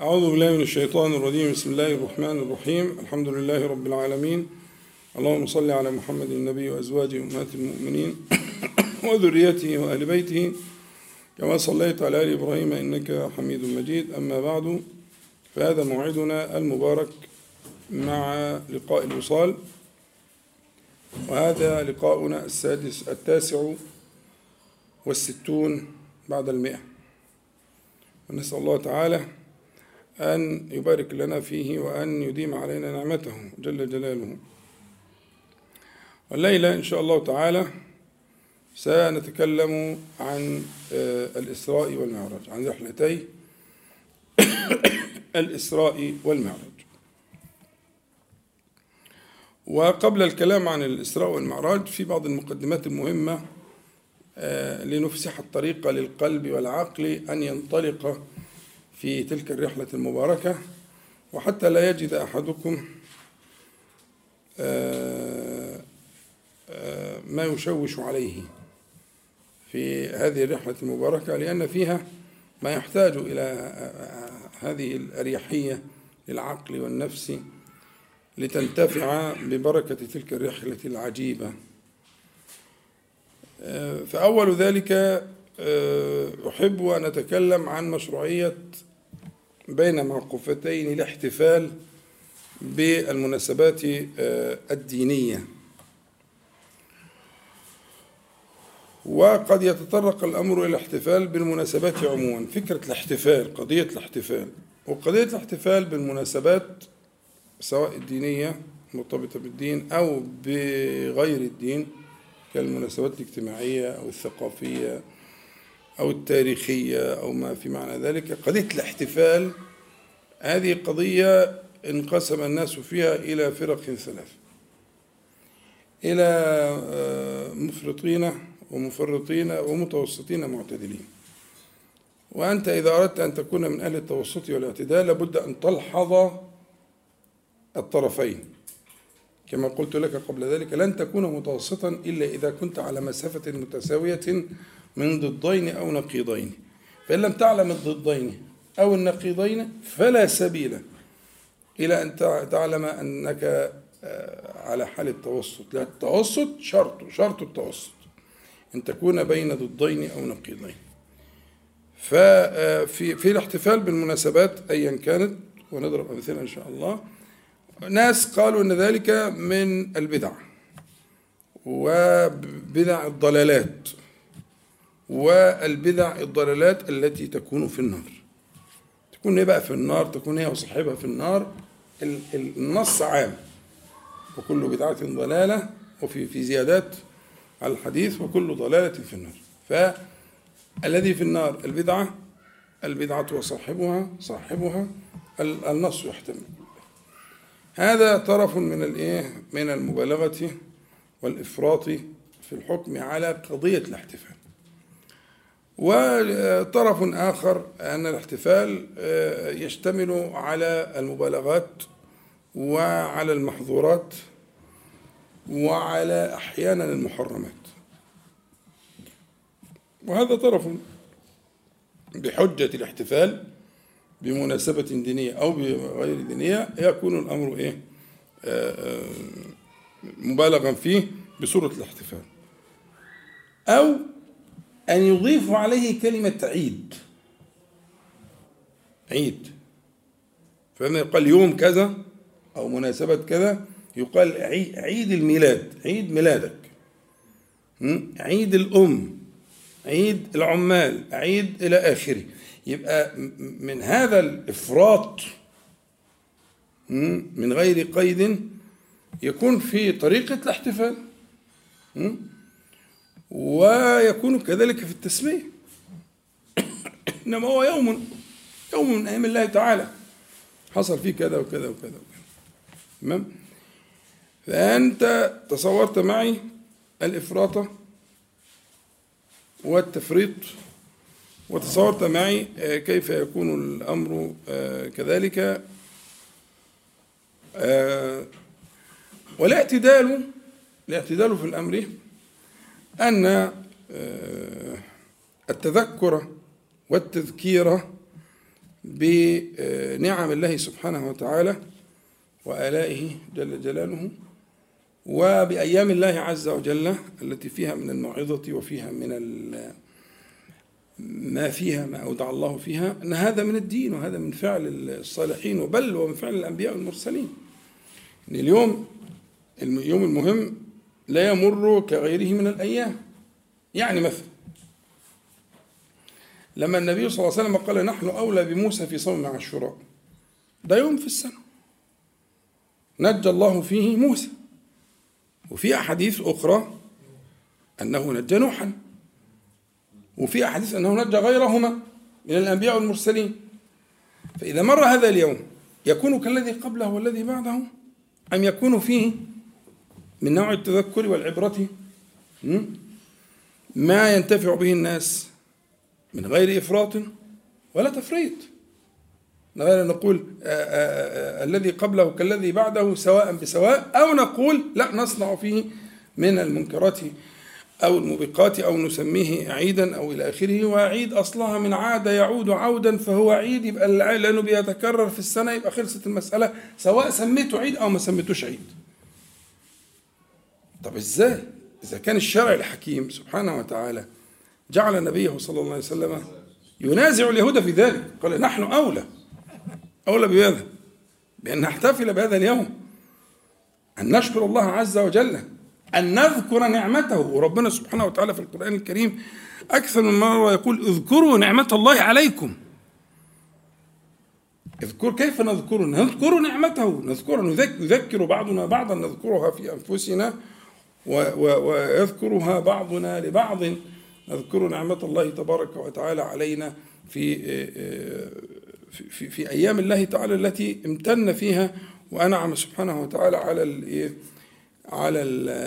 أعوذ بالله من الشيطان الرجيم. بسم الله الرحمن الرحيم. الحمد لله رب العالمين. اللهم صل على محمد النبي وأزواجه أمهات المؤمنين وذريته وأهل بيته. كما صليت على آل إبراهيم إنك حميد مجيد. أما بعد فهذا موعدنا المبارك مع لقاء الوصال. وهذا لقاؤنا السادس التاسع والستون بعد المئة. ونسأل الله تعالى أن يبارك لنا فيه وأن يديم علينا نعمته جل جلاله. والليلة إن شاء الله تعالى سنتكلم عن الإسراء والمعراج عن رحلتي الإسراء والمعراج. وقبل الكلام عن الإسراء والمعراج في بعض المقدمات المهمة لنفسح الطريق للقلب والعقل أن ينطلق في تلك الرحلة المباركة وحتى لا يجد أحدكم ما يشوش عليه في هذه الرحلة المباركة لأن فيها ما يحتاج إلى هذه الأريحية للعقل والنفس لتنتفع ببركة تلك الرحلة العجيبة. فأول ذلك أحب أن أتكلم عن مشروعية بين معقوفتين الاحتفال بالمناسبات الدينية. وقد يتطرق الأمر إلى الاحتفال بالمناسبات عموما. فكرة الاحتفال قضية الاحتفال. وقضية الاحتفال بالمناسبات سواء الدينية مرتبطة بالدين أو بغير الدين كالمناسبات الاجتماعية أو الثقافية. أو التاريخية أو ما في معنى ذلك. قضية الاحتفال هذه قضية انقسم الناس فيها إلى فرق ثلاث. إلى مفرطين ومفرطين ومتوسطين معتدلين. وأنت إذا أردت أن تكون من أهل التوسط والاعتدال لابد أن تلحظ الطرفين. كما قلت لك قبل ذلك لن تكون متوسطا إلا إذا كنت على مسافة متساوية من ضدين أو نقيضين. فإن لم تعلم الضدين أو النقيضين فلا سبيل إلى أن تعلم أنك على حال التوسط. لا التوسط شرط شرط التوسط. أن تكون بين ضدين أو نقيضين. ففي في الاحتفال بالمناسبات أيا كانت ونضرب أمثلة إن شاء الله. ناس قالوا أن ذلك من البدع وبدع الضلالات. والبدع الضلالات التي تكون في النار. تكون هي بقى في النار تكون هي وصاحبها في النار. النص عام. وكل بدعة ضلالة وفي في زيادات على الحديث وكل ضلالة في النار. فالذي في النار البدعة البدعة وصاحبها صاحبها النص يحتمل. هذا طرف من الإيه؟ من المبالغة والإفراط في الحكم على قضية الاحتفال. وطرف آخر أن الاحتفال يشتمل على المبالغات وعلى المحظورات وعلى أحيانا المحرمات. وهذا طرف بحجة الاحتفال بمناسبة دينية أو بغير دينية يكون الأمر إيه؟ مبالغا فيه بصورة الاحتفال. أو أن يضيف عليه كلمة عيد. عيد. فإن يقال يوم كذا أو مناسبة كذا يقال عيد الميلاد عيد ميلادك. عيد الأم عيد العمال عيد إلى آخره. يبقى من هذا الإفراط من غير قيد يكون في طريقة الاحتفال. ويكون كذلك في التسمية. إنما هو يوم يوم من أيام الله تعالى. حصل فيه كذا وكذا وكذا وكذا. تمام؟ فأنت تصورت معي الإفراط والتفريط وتصورت معي كيف يكون الأمر كذلك. والاعتدال الاعتدال في الأمر أن التذكر والتذكير بنعم الله سبحانه وتعالى وآلائه جل جلاله وبأيام الله عز وجل التي فيها من الموعظة وفيها من ما فيها ما أودع الله فيها أن هذا من الدين وهذا من فعل الصالحين وبل ومن فعل الأنبياء والمرسلين. اليوم اليوم المهم لا يمر كغيره من الأيام. يعني مثلا لما النبي صلى الله عليه وسلم قال نحن أولى بموسى في صوم عاشوراء ده يوم في السنة. نجى الله فيه موسى. وفي أحاديث أخرى أنه نجى نوحا. وفي أحاديث أنه نجى غيرهما من الأنبياء والمرسلين. فإذا مر هذا اليوم يكون كالذي قبله والذي بعده؟ أم يكون فيه من نوع التذكر والعبرة ما ينتفع به الناس من غير إفراط ولا تفريط. غير أن نقول آآ آآ الذي قبله كالذي بعده سواء بسواء أو نقول لا نصنع فيه من المنكرات أو الموبقات أو نسميه عيدا أو إلى آخره. وعيد أصلها من عاد يعود عودا فهو عيد يبقى لأنه بيتكرر في السنة يبقى خلصت المسألة سواء سميته عيد أو ما سميتوش عيد. طب إزاي؟ إذا كان الشرع الحكيم سبحانه وتعالى جعل نبيه صلى الله عليه وسلم ينازع اليهود في ذلك قال نحن أولى. أولى بهذا بأن نحتفل بهذا اليوم. أن نشكر الله عز وجل أن نذكر نعمته. وربنا سبحانه وتعالى في القرآن الكريم أكثر من مرة يقول اذكروا نعمة الله عليكم. اذكر كيف نذكر؟ نذكر نعمته. نذكر نذكر بعضنا بعضا نذكرها في أنفسنا. ويذكرها بعضنا لبعض. نذكر نعمة الله تبارك وتعالى علينا في في, في أيام الله تعالى التي امتن فيها. وأنعم سبحانه وتعالى على على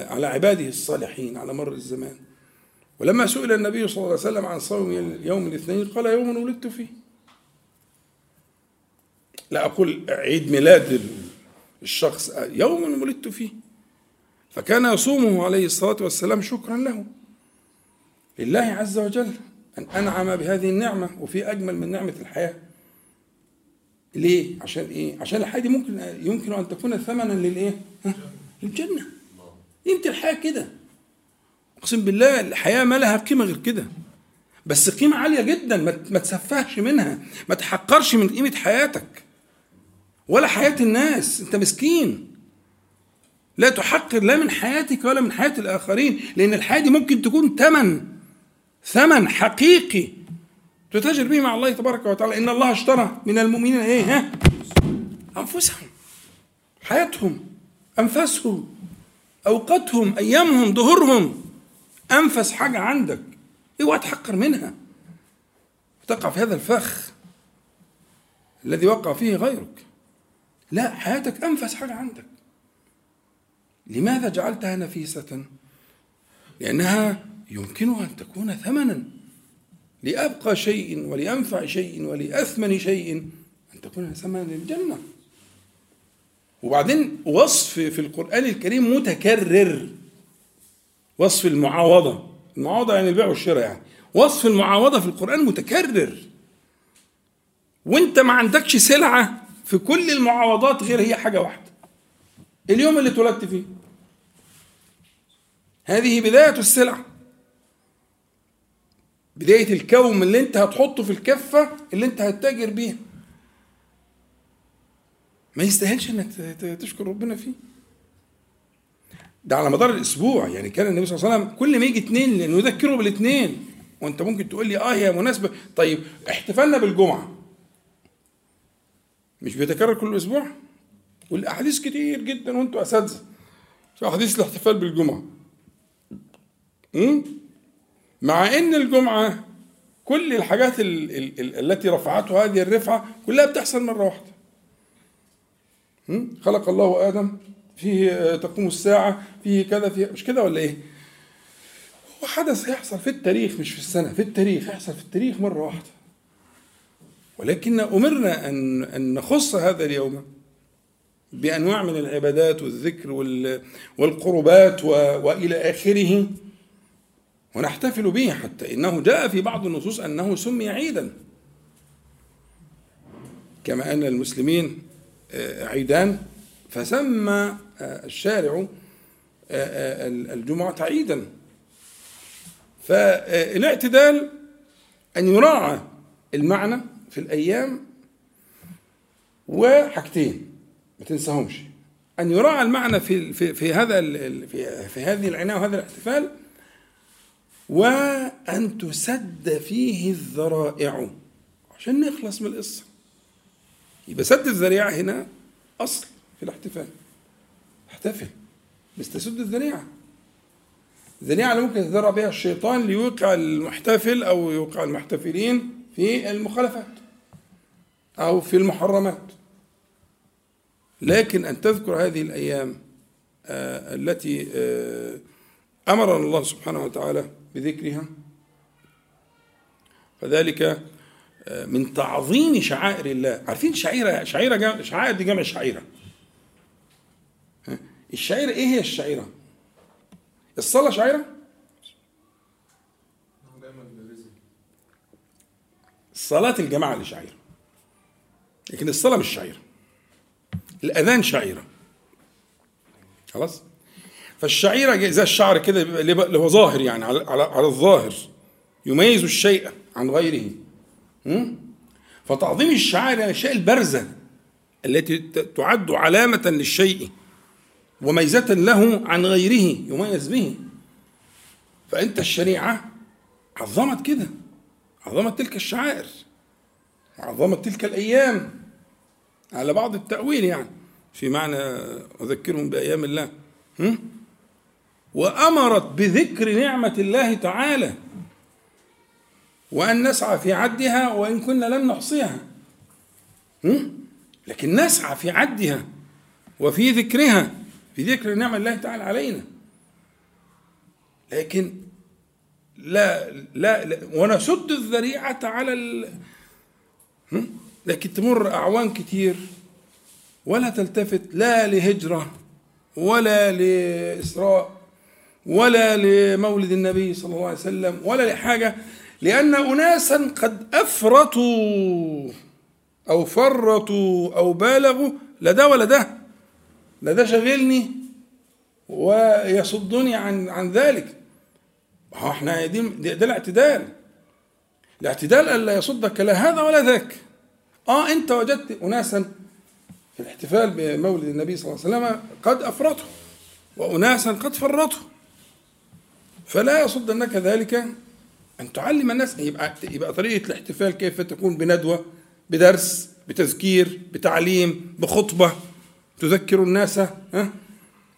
على عباده الصالحين على مر الزمان. ولما سئل النبي صلى الله عليه وسلم عن صوم يوم الاثنين قال يوم ولدت فيه. لا أقول عيد ميلاد الشخص يوم ولدت فيه. فكان يصومه عليه الصلاة والسلام شكرا له. لله عز وجل أن أنعم بهذه النعمة وفي أجمل من نعمة الحياة. ليه؟ عشان إيه؟ عشان الحياة دي ممكن يمكن أن تكون ثمنا للإيه؟ للجنة. يمكن الحياة كده. أقسم بالله الحياة ما لها قيمة غير كده. بس قيمة عالية جدا. ما تسفهش منها. ما تحقرش من قيمة حياتك. ولا حياة الناس. أنت مسكين. لا تحقر لا من حياتك ولا من حياة الآخرين لأن الحياة دي ممكن تكون ثمن ثمن حقيقي تتاجر به مع الله تبارك وتعالى. إن الله اشترى من المؤمنين إيه ها؟ أنفسهم حياتهم أنفاسهم أوقاتهم أيامهم ظهورهم. أنفس حاجة عندك اوعى تحقر منها. تقع في هذا الفخ الذي وقع فيه غيرك. لا حياتك أنفس حاجة عندك. لماذا جعلتها نفيسة؟ لأنها يمكنها أن تكون ثمنا. لأبقى شيء ولأنفع شيء ولأثمن شيء أن تكون ثمنا للجنة. وبعدين وصف في القرآن الكريم متكرر. وصف المعاوضة. المعاوضة يعني البيع والشراء يعني. وصف المعاوضة في القرآن متكرر. وانت ما عندكش سلعة في كل المعاوضات غير هي حاجة واحدة. اليوم اللي اتولدت فيه. هذه بداية السلعة بداية الكوم اللي انت هتحطه في الكفة اللي انت هتتاجر بيها. ما يستاهلش انك تشكر ربنا فيه. ده على مدار الأسبوع. يعني كان النبي صلى الله عليه وسلم كل ما يجي اثنين لأنه يذكره بالاثنين وانت ممكن تقول لي آه هي مناسبة. طيب احتفلنا بالجمعة. مش بيتكرر كل أسبوع؟ والأحاديث كتير جدا وأنتوا أساتذة. في احاديث الاحتفال بالجمعة. مع إن الجمعة كل الحاجات ال ال التي رفعته هذه الرفعة كلها بتحصل مرة واحدة. خلق الله آدم. فيه تقوم الساعة. فيه كذا فيه مش كده ولا إيه؟ هو حدث هيحصل في التاريخ مش في السنة في التاريخ هيحصل في التاريخ مرة واحدة. ولكن أمرنا أن أن نخص هذا اليوم. بأنواع من العبادات والذكر والقربات وإلى آخره. ونحتفل به حتى إنه جاء في بعض النصوص أنه سمي عيدا. كما أن المسلمين آه، عيدان فسمى آه، الشارع آه، الجمعة عيدا. فالاعتدال أن يراعى المعنى في الأيام وحاجتين. ما تنساهمش. أن يراعى المعنى في في في هذا في, في هذه العناية وهذا الاحتفال وأن تسد فيه الذرائع. عشان نخلص من القصة. يبقى سد الذريعة هنا أصل في الاحتفال. احتفل. بس تسد الذريعة. الذريعة اللي ممكن يتذرع بها الشيطان ليوقع المحتفل أو يوقع المحتفلين في المخالفات أو في المحرمات. لكن أن تذكر هذه الأيام آه التي آه أمرنا الله سبحانه وتعالى بذكرها فذلك آه من تعظيم شعائر الله. عارفين شعيرة شعيرة شعائر دي جمع شعيرة. الشعيرة إيه هي الشعيرة؟ الصلاة شعيرة؟ صلاة الجماعة اللي شعيرة لكن الصلاة مش شعيرة. الأذان شعيرة. خلاص؟ فالشعيرة زي الشعر كده اللي هو ظاهر يعني على, على, على الظاهر. يميز الشيء عن غيره. فتعظيم الشعائر الأشياء البارزة التي تعد علامة للشيء وميزة له عن غيره يميز به. فأنت الشريعة عظمت كده عظمت تلك الشعائر وعظمت تلك الأيام. على بعض التأويل يعني. في معنى أذكرهم بأيام الله. وأمرت بذكر نعمة الله تعالى. وأن نسعى في عدها وإن كنا لم نحصيها. لكن نسعى في عدها وفي ذكرها في ذكر نعم الله تعالى علينا. لكن لا لا, لا ونسد الذريعة على ال... لكن تمر أعوام كتير ولا تلتفت لا لهجرة ولا لإسراء ولا لمولد النبي صلى الله عليه وسلم ولا لحاجة لأن أناسا قد أفرطوا أو فرطوا أو بالغوا لا ده ولا ده لا ده شغلني ويصدني عن عن ذلك. إحنا دي ده الاعتدال الاعتدال ألا يصدك لا هذا ولا ذاك. آه أنت وجدت اناسا في الاحتفال بمولد النبي صلى الله عليه وسلم قد أفرطوا واناسا قد فرطوا. فلا يصدنك ذلك أن تعلم الناس. يبقى يبقى طريقة الاحتفال كيف تكون؟ بندوة بدرس بتذكير بتعليم بخطبة. تذكر الناس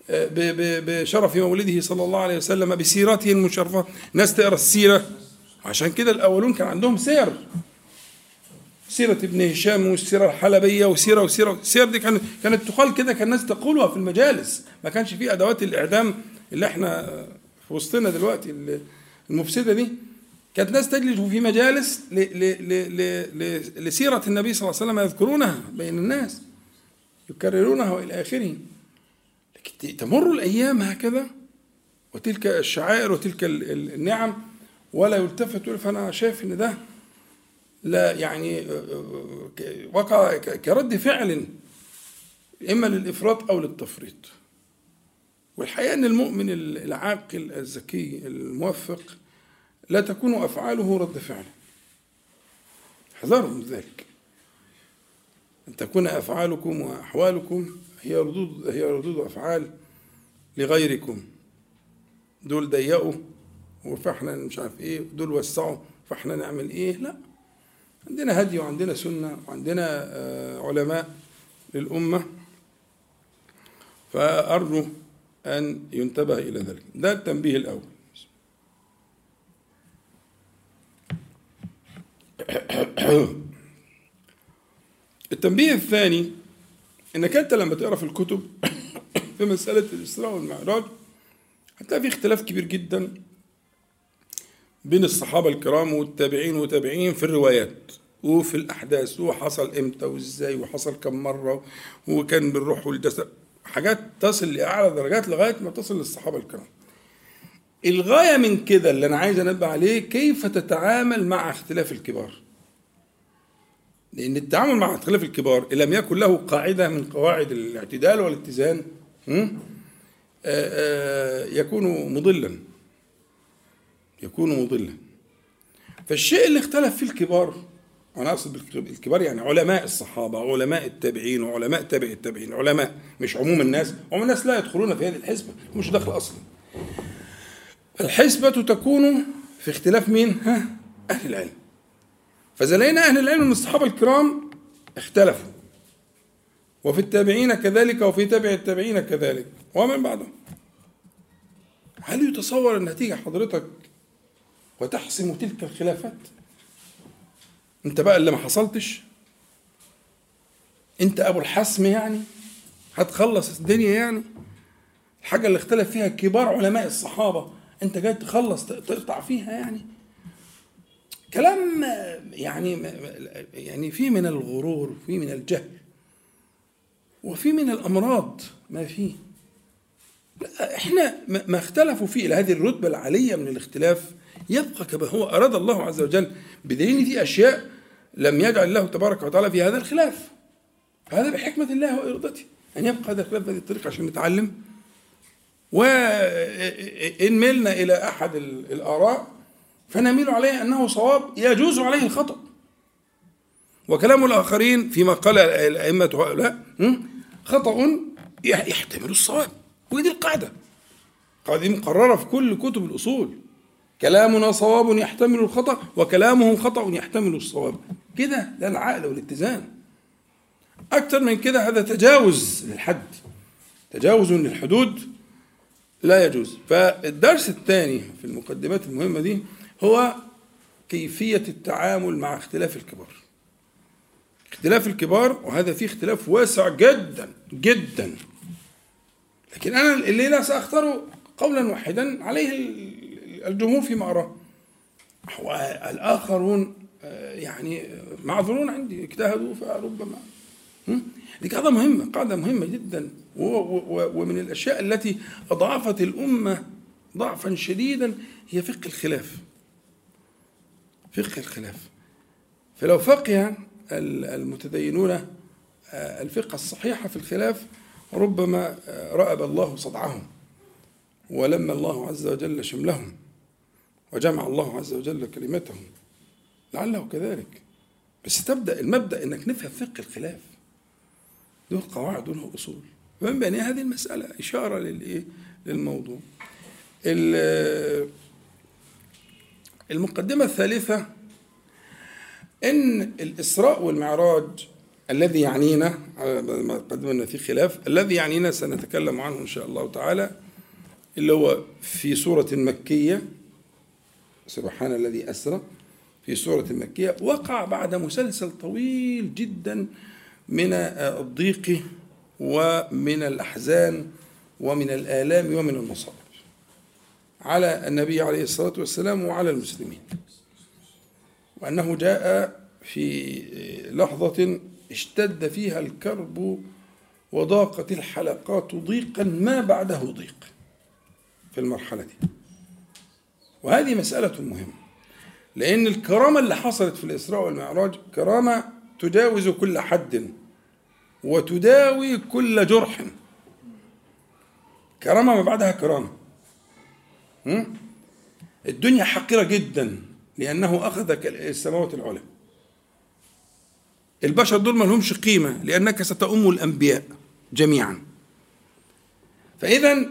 بشرف مولده صلى الله عليه وسلم بسيرته المشرفة. ناس تقرأ السيرة. عشان كده الأولون كان عندهم سير. سيرة ابن هشام والسيرة الحلبية وسيرة وسيرة السير دي كانت كانت تقال كده كان الناس تقولها في المجالس. ما كانش في أدوات الإعدام اللي إحنا في وسطنا دلوقتي المفسدة دي. كانت ناس تجلس في مجالس لسيرة النبي صلى الله عليه وسلم يذكرونها بين الناس يكررونها وإلى آخره. لكن تمر الأيام هكذا وتلك الشعائر وتلك النعم ولا يلتفت. فأنا شايف إن ده لا يعني وقع كرد فعل إما للإفراط أو للتفريط. والحقيقة إن المؤمن العاقل الذكي الموفق لا تكون أفعاله رد فعل احذروا من ذلك. أن تكون أفعالكم وأحوالكم هي ردود هي ردود أفعال لغيركم. دول ضيقوا فاحنا مش عارف إيه دول وسعوا فاحنا نعمل إيه؟ لا. عندنا هدي وعندنا سنة وعندنا آه، علماء للأمة فأرجو أن ينتبه إلى ذلك. ده التنبيه الأول. التنبيه الثاني إنك أنت لما تقرأ في الكتب في مسألة الإسراء والمعراج هتلاقي في اختلاف كبير جدا بين الصحابة الكرام والتابعين وتابعين في الروايات. وفي الأحداث وحصل إمتى وإزاي وحصل كم مرة وكان بالروح والجسد. حاجات تصل لأعلى درجات لغاية ما تصل للصحابة الكرام. الغاية من كده اللي أنا عايز أنبه عليه كيف تتعامل مع اختلاف الكبار؟ لأن التعامل مع اختلاف الكبار إن لم يكن له قاعدة من قواعد الاعتدال والاتزان يكون مضلا. يكون مضلا. فالشيء اللي اختلف فيه الكبار أنا أقصد بالكبار يعني علماء الصحابة علماء التابعين وعلماء تابع التابعين علماء مش عموم الناس عموم الناس لا يدخلون في هذه الحسبة مش دخل أصلا. الحسبة تكون في اختلاف مين؟ ها؟ أهل العلم. فإذا لقينا أهل العلم من الصحابة الكرام اختلفوا. وفي التابعين كذلك وفي تابع التابعين كذلك. ومن بعدهم؟ هل يتصور النتيجة حضرتك وتحسم تلك الخلافات. انت بقى اللي ما حصلتش انت ابو الحسم يعني هتخلص الدنيا يعني. الحاجة اللي اختلف فيها كبار علماء الصحابة انت جاي تخلص تقطع فيها يعني. كلام يعني يعني في من الغرور في من الجهل وفي من الأمراض ما فيه. لا إحنا ما اختلفوا فيه إلى هذه الرتبة العالية من الاختلاف يبقى كما هو أراد الله عز وجل بدليل دي أشياء لم يجعل الله تبارك وتعالى في هذا الخلاف. هذا بحكمة الله وإرادته. أن يبقى هذا الخلاف بهذه الطريقة عشان نتعلم. وإن ملنا إلى أحد الآراء فنميل عليه أنه صواب يجوز عليه الخطأ. وكلام الآخرين فيما قال الأئمة هؤلاء خطأ يحتمل الصواب. ودي القاعدة. قاعدة مقررة في كل كتب الأصول. كلامنا صواب يحتمل الخطأ وكلامه خطأ يحتمل الصواب. كده ده العقل والاتزان. أكثر من كده هذا تجاوز للحد. تجاوز للحدود لا يجوز. فالدرس الثاني في المقدمات المهمة دي هو كيفية التعامل مع اختلاف الكبار. اختلاف الكبار وهذا فيه اختلاف واسع جدا جدا. لكن أنا الليلة سأختار قولا واحدا عليه الجمهور فيما أراه. الآخرون آه، يعني معذورون عندي اجتهدوا فربما. دي قاعدة مهمة قاعدة مهمة جدا. ومن الأشياء التي أضعفت الأمة ضعفا شديدا هي فقه الخلاف. فقه الخلاف. فلو فقه المتدينون آه، الفقه الصحيح في الخلاف ربما آه، رأب الله صدعهم ولما الله عز وجل شملهم. وجمع الله عز وجل كلمتهم لعله كذلك بس تبدأ المبدأ إنك نفهم فقه الخلاف له قواعد وله أصول ومن بين هذه المسألة إشارة للإيه؟ للموضوع. المقدمة الثالثة إن الإسراء والمعراج الذي يعنينا ما قدمنا فيه خلاف الذي يعنينا سنتكلم عنه إن شاء الله تعالى اللي هو في سورة مكية سبحان الذي أسرى في سورة مكية وقع بعد مسلسل طويل جدا من الضيق ومن الأحزان ومن الآلام ومن المصائب على النبي عليه الصلاة والسلام وعلى المسلمين. وأنه جاء في لحظة اشتد فيها الكرب وضاقت الحلقات ضيقا ما بعده ضيق في المرحلة دي. وهذه مسألة مهمة. لأن الكرامة اللي حصلت في الإسراء والمعراج كرامة تجاوز كل حد وتداوي كل جرح. كرامة ما بعدها كرامة. الدنيا حقيرة جدا لأنه أخذ السماوات العلى. البشر دول ما لهمش قيمة لأنك ستؤم الأنبياء جميعا. فإذا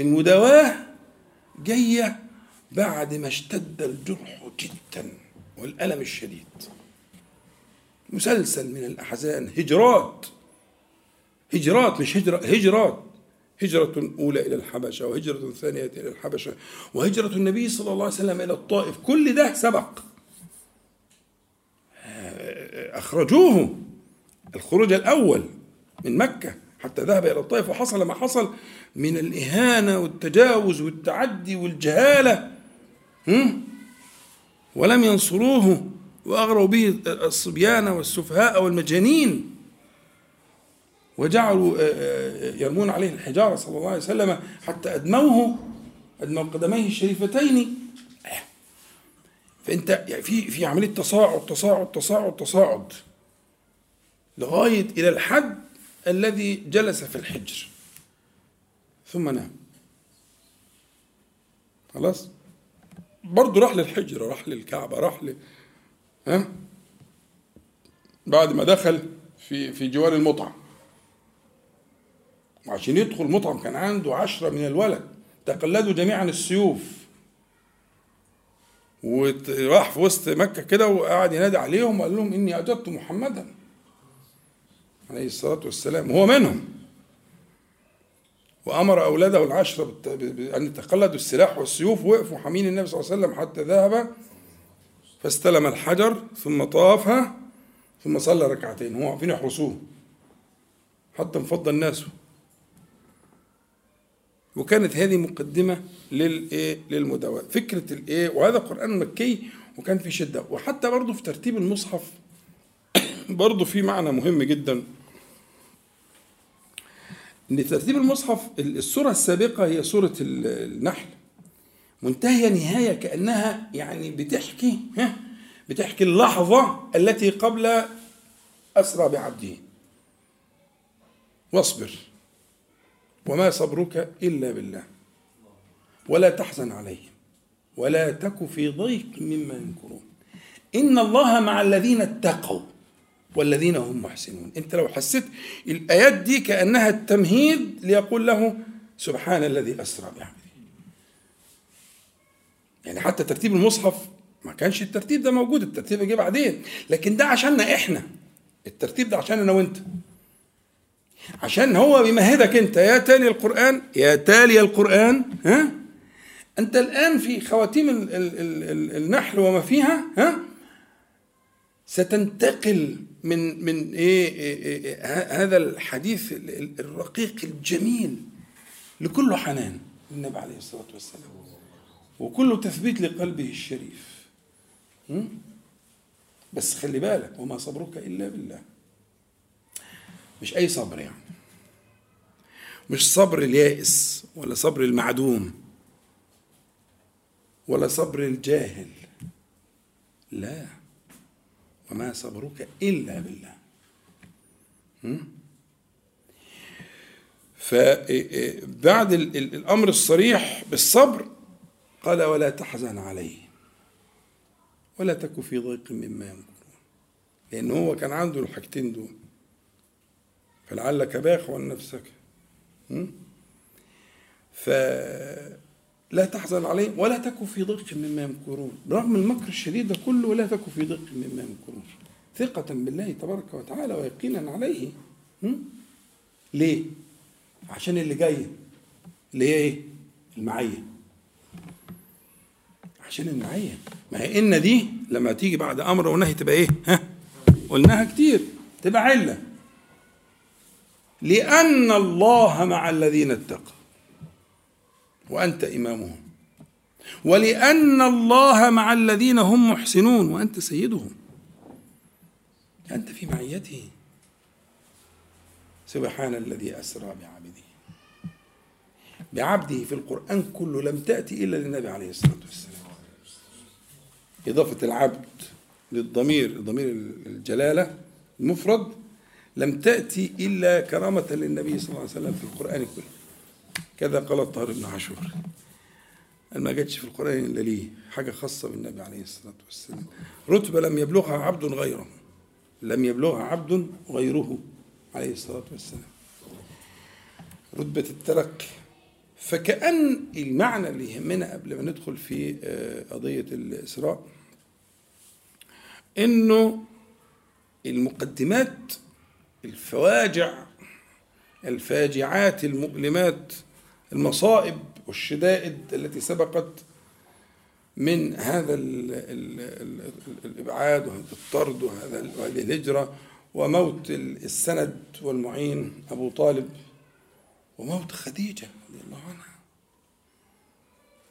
المداواة جاية بعد ما اشتد الجرح جدا والألم الشديد. مسلسل من الأحزان هجرات. هجرات مش هجرة هجرات. هجرة أولى إلى الحبشة وهجرة ثانية إلى الحبشة وهجرة النبي صلى الله عليه وسلم إلى الطائف. كل ده سبق. أخرجوه. الخروج الأول من مكة. حتى ذهب إلى الطائف وحصل ما حصل من الإهانة والتجاوز والتعدي والجهالة ولم ينصروه وأغروا به الصبيان والسفهاء والمجانين. وجعلوا آه، آه، يرمون عليه الحجارة صلى الله عليه وسلم حتى أدموه أدموا قدميه الشريفتين. فأنت يعني في في عملية تصاعد تصاعد تصاعد تصاعد لغاية إلى الحد الذي جلس في الحجر. ثم نام. خلاص؟ برضه راح للحجر راح للكعبة راح ل ها؟ بعد ما دخل في في جوار المطعم. وعشان يدخل مطعم كان عنده عشرة من الولد. تقلدوا جميعا السيوف. وراح في وسط مكة كده وقعد ينادي عليهم وقال لهم إني أجبت محمدا. عليه الصلاة والسلام وهو منهم. وأمر أولاده العشرة بأن يتقلدوا السلاح والسيوف وقفوا حامين النبي صلى الله عليه وسلم حتى ذهب فاستلم الحجر ثم طافها ثم صلى ركعتين هم واقفين يحرسوه؟ حتى انفض الناس. وكانت هذه مقدمة للإيه؟ للمداواة. فكرة الإيه؟ وهذا قرآن مكي وكان في شدة. وحتى برضه في ترتيب المصحف برضه في معنى مهم جدا. ان ترتيب المصحف السوره السابقة هي سوره النحل. منتهية نهاية كأنها يعني بتحكي ها بتحكي اللحظة التي قبل أسرى بعبده. واصبر وما صبرك إلا بالله. ولا تحزن عليهم ولا تك في ضيق مما ينكرون. إن الله مع الذين اتقوا والذين هم محسنون. انت لو حسيت الآيات دي كأنها التمهيد ليقول له سبحان الذي أسرى بعبده. يعني حتى ترتيب المصحف ما كانش الترتيب ده موجود الترتيب جه بعدين. لكن ده عشاننا إحنا. الترتيب ده عشان أنا وأنت. عشان هو بيمهدك أنت. يا تالي القرآن يا تالي القرآن ها؟ أنت الآن في خواتيم ال ال ال النحل وما فيها ها؟ ستنتقل من من إيه, إيه, إيه هذا الحديث الرقيق الجميل لكله حنان النبي عليه الصلاة والسلام. وكله تثبيت لقلبه الشريف. بس خلي بالك وما صبرك إلا بالله. مش أي صبر يعني. مش صبر اليائس ولا صبر المعدوم ولا صبر الجاهل. لا. وما صبرك إلا بالله. فبعد الأمر الصريح بالصبر قال ولا تحزن عليه ولا تك في ضيق مما يمكرون. لأن هو كان عنده الحاجتين دول. فلعلك باخع نفسك ف لا تحزن عليهم ولا تكن في ضيق مما يمكرون. برغم المكر الشديد ده كله ولا تكن في ضيق مما يمكرون. ثقة بالله تبارك وتعالى ويقينا عليه. ليه؟ عشان اللي جاي. اللي هي إيه؟ المعية. عشان المعية. ما هي إن دي لما تيجي بعد أمر ونهي تبقى إيه؟ ها؟ قلناها كتير. تبقى علة. لأن الله مع الذين اتقوا. وأنت إمامهم. ولأن الله مع الذين هم محسنون وأنت سيدهم. أنت في معيته. سبحان الذي أسرى بعبده. بعبده في القرآن كله لم تأتي إلا للنبي عليه الصلاة والسلام. إضافة العبد للضمير ضمير الجلالة المفرد لم تأتي إلا كرامة للنبي صلى الله عليه وسلم في القرآن كله. كذا قال الطاهر بن عاشور. ما جاتش في القرآن إلا ليه؟ حاجة خاصة بالنبي عليه الصلاة والسلام. رتبة لم يبلغها عبد غيره. لم يبلغها عبد غيره عليه الصلاة والسلام. رتبة الترقي فكأن المعنى اللي يهمنا قبل ما ندخل في قضية الإسراء إنه المقدمات الفواجع الفاجعات المؤلمات المصائب والشدائد التي سبقت من هذا ال ال ال الإبعاد وهذا الطرد وهذا وهذه الهجرة وموت السند والمعين أبو طالب وموت خديجة رضي الله عنها.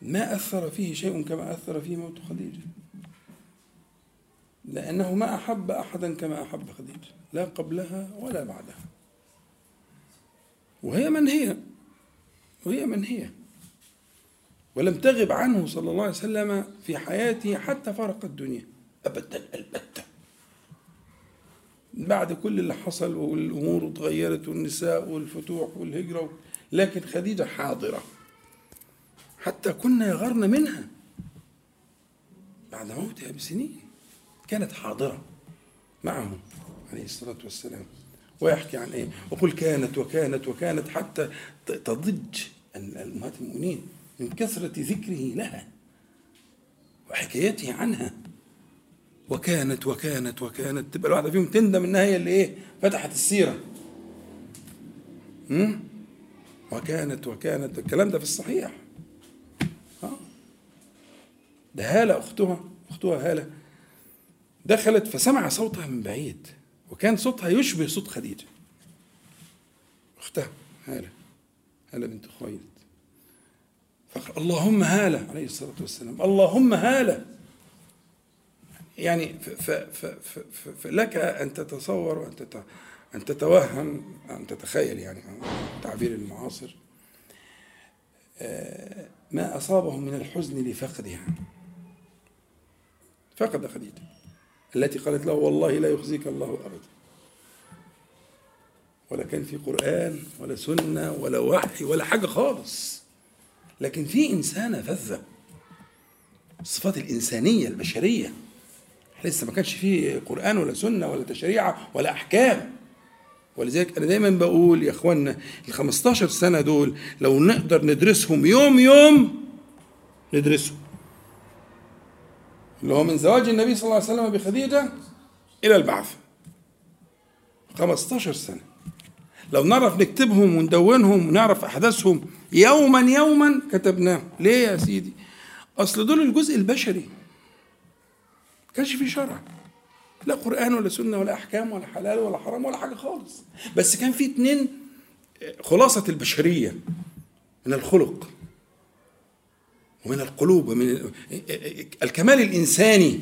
ما أثر فيه شيء كما أثر فيه موت خديجة. لأنه ما أحب أحدا كما أحب خديجة لا قبلها ولا بعدها. وهي من هي؟ وهي من هي؟ ولم تغب عنه صلى الله عليه وسلم في حياته حتى فرق الدنيا. أبدا البتة. بعد كل اللي حصل والأمور اتغيرت والنساء والفتوح والهجرة لكن خديجة حاضرة. حتى كنا يغرن منها. بعد موتها بسنين كانت حاضرة معه عليه الصلاة والسلام. ويحكي عن إيه؟ وقل كانت وكانت وكانت حتى تضج امهات المؤمنين من كثرة ذكره لها وحكايته عنها. وكانت وكانت وكانت تبقى الواحدة فيهم تندم إنها هي اللي إيه؟ فتحت السيرة. هم؟ وكانت وكانت الكلام ده في الصحيح. ها ده هالة أختها أختها هالة دخلت فسمع صوتها من بعيد. وكان صوتها يشبه صوت خديجة. أختها هالة هالة بنت خويلد. فقال اللهم هالة عليه الصلاة والسلام. اللهم هالة. يعني فلك أن تتصور وأن أن تتوهم أن تتخيل يعني التعبير المعاصر. آه، ما أصابهم من الحزن لفقدها. فقد خديجة. التي قالت له والله لا يخزيك الله أبدا. ولا كان في قرآن ولا سنة ولا وحي ولا حاجة خالص. لكن في إنسانة فذة. الصفات الإنسانية البشرية. لسه ما كانش فيه قرآن ولا سنة ولا تشريع ولا أحكام. ولذلك أنا دايما بقول يا إخوانا ال 15 سنة دول لو نقدر ندرسهم يوم يوم ندرسهم. اللي هو من زواج النبي صلى الله عليه وسلم بخديجة إلى البعث. 15 سنة. لو نعرف نكتبهم وندونهم ونعرف أحداثهم يوما يوما كتبناه. ليه يا سيدي؟ أصل دول الجزء البشري. كانش في شرع. لا قرآن ولا سنة ولا أحكام ولا حلال ولا حرام ولا حاجة خالص. بس كان في اتنين خلاصة البشرية من الخلق. ومن القلوب ومن الكمال الإنساني.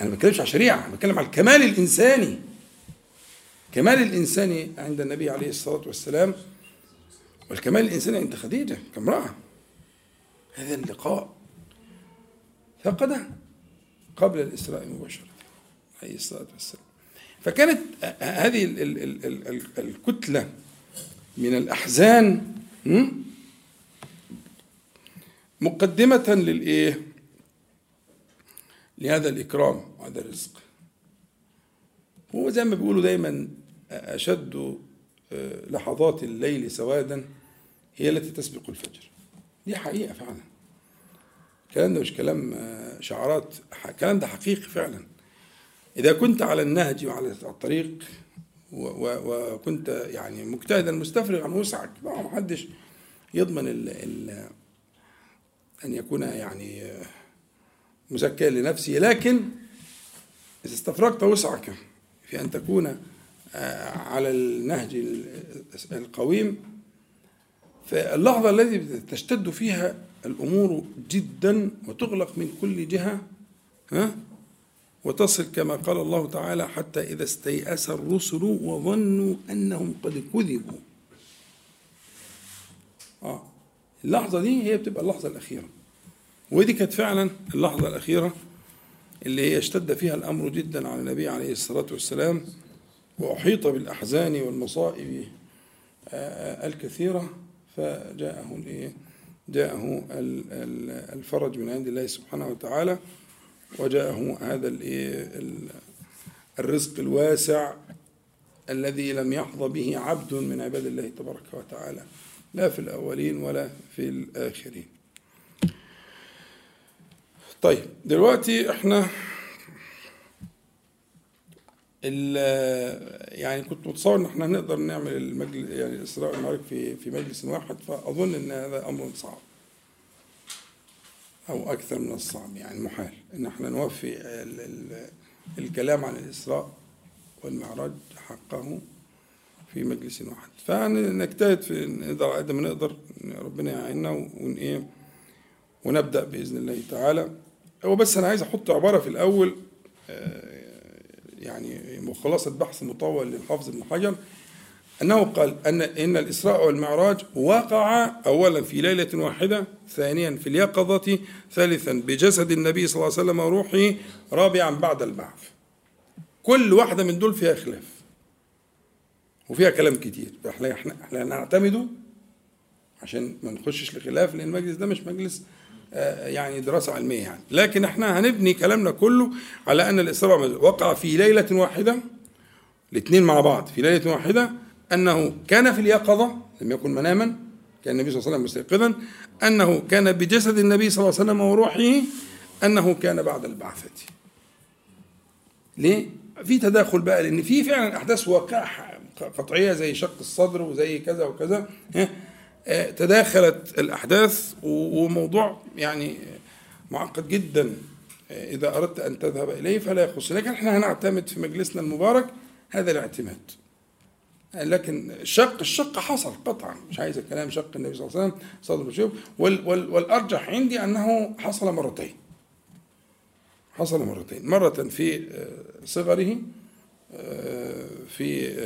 أنا ما بتكلمش على شريعة أنا بتكلم على الكمال الإنساني. كمال الإنساني عند النبي عليه الصلاة والسلام والكمال الإنساني عند خديجة كامرأة. هذا اللقاء فقده قبل الإسراء مباشرة عليه الصلاة والسلام. فكانت هذه الكتلة من الأحزان مقدمة للإيه؟ لهذا الإكرام وهذا الرزق. هو زي ما بيقولوا دايما أشد آه، لحظات الليل سوادا هي التي تسبق الفجر. دي حقيقة فعلا. الكلام ده مش كلام آه، شعارات الكلام ده حقيقي فعلا. إذا كنت على النهج وعلى الطريق وكنت يعني مجتهدا مستفرغ عن وسعك ما حدش يضمن ال أن يكون يعني مزكيا لنفسه لكن إذا استفرغت وسعك في أن تكون آه، على النهج القويم فاللحظة التي تشتد فيها الأمور جدا وتغلق من كل جهة ها وتصل كما قال الله تعالى حتى إذا استيأس الرسل وظنوا أنهم قد كذبوا. آه. اللحظة دي هي بتبقى اللحظة الأخيرة. ودي كانت فعلا اللحظة الأخيرة اللي هي اشتد فيها الأمر جدا على النبي عليه الصلاة والسلام وأحيط بالأحزان والمصائب آه، الكثيرة. فجاءه الإيه؟ جاءه الفرج من عند الله سبحانه وتعالى وجاءه هذا الرزق الواسع الذي لم يحظى به عبد من عباد الله تبارك وتعالى. لا في الأولين ولا في الآخرين. طيب دلوقتي إحنا يعني كنت متصور إن إحنا نقدر نعمل المجلس يعني الاسراء والمعارك في في مجلس واحد فأظن إن هذا أمر صعب أو أكثر من الصعب يعني محال إن إحنا نوفي الكلام عن الإسراء والمعراج حقه في مجلس واحد. فنجتهد في نقدر قد ما نقدر ربنا يعيننا ون إيه ونبدأ بإذن الله تعالى. هو بس أنا عايز أحط عبارة في الأول آه، يعني مخلصة بحث مطول للحافظ ابن حجر أنه قال أن إن الإسراء والمعراج وقع أولا في ليلة واحدة ثانيا في اليقظة ثالثا بجسد النبي صلى الله عليه وسلم وروحه رابعا بعد البعث. كل واحدة من دول فيها خلاف. وفيها كلام كتير. إحنا إحنا إحنا نعتمده عشان ما نخشش لخلاف لأن المجلس ده مش مجلس آه، يعني دراسة علمية يعني. لكن إحنا هنبني كلامنا كله على أن الإسراء وقع في ليلة واحدة الاثنين مع بعض في ليلة واحدة أنه كان في اليقظة لم يكن مناما كان النبي صلى الله عليه وسلم مستيقظا أنه كان بجسد النبي صلى الله عليه وسلم وروحه أنه كان بعد البعثة. ليه؟ في تداخل بقى لأن في فعلا أحداث واقعة قطعية زي شق الصدر وزي كذا وكذا آه، تداخلت الأحداث وموضوع يعني معقد جدا. آه، إذا أردت أن تذهب إليه فلا يخص. لكن إحنا هنعتمد في مجلسنا المبارك هذا الاعتماد. لكن الشق الشق حصل قطعا. مش عايز الكلام شق النبي صلى الله عليه وسلم صدر وشوف وال وال والأرجح عندي أنه حصل مرتين. حصل مرتين. مرة في آه، صغره في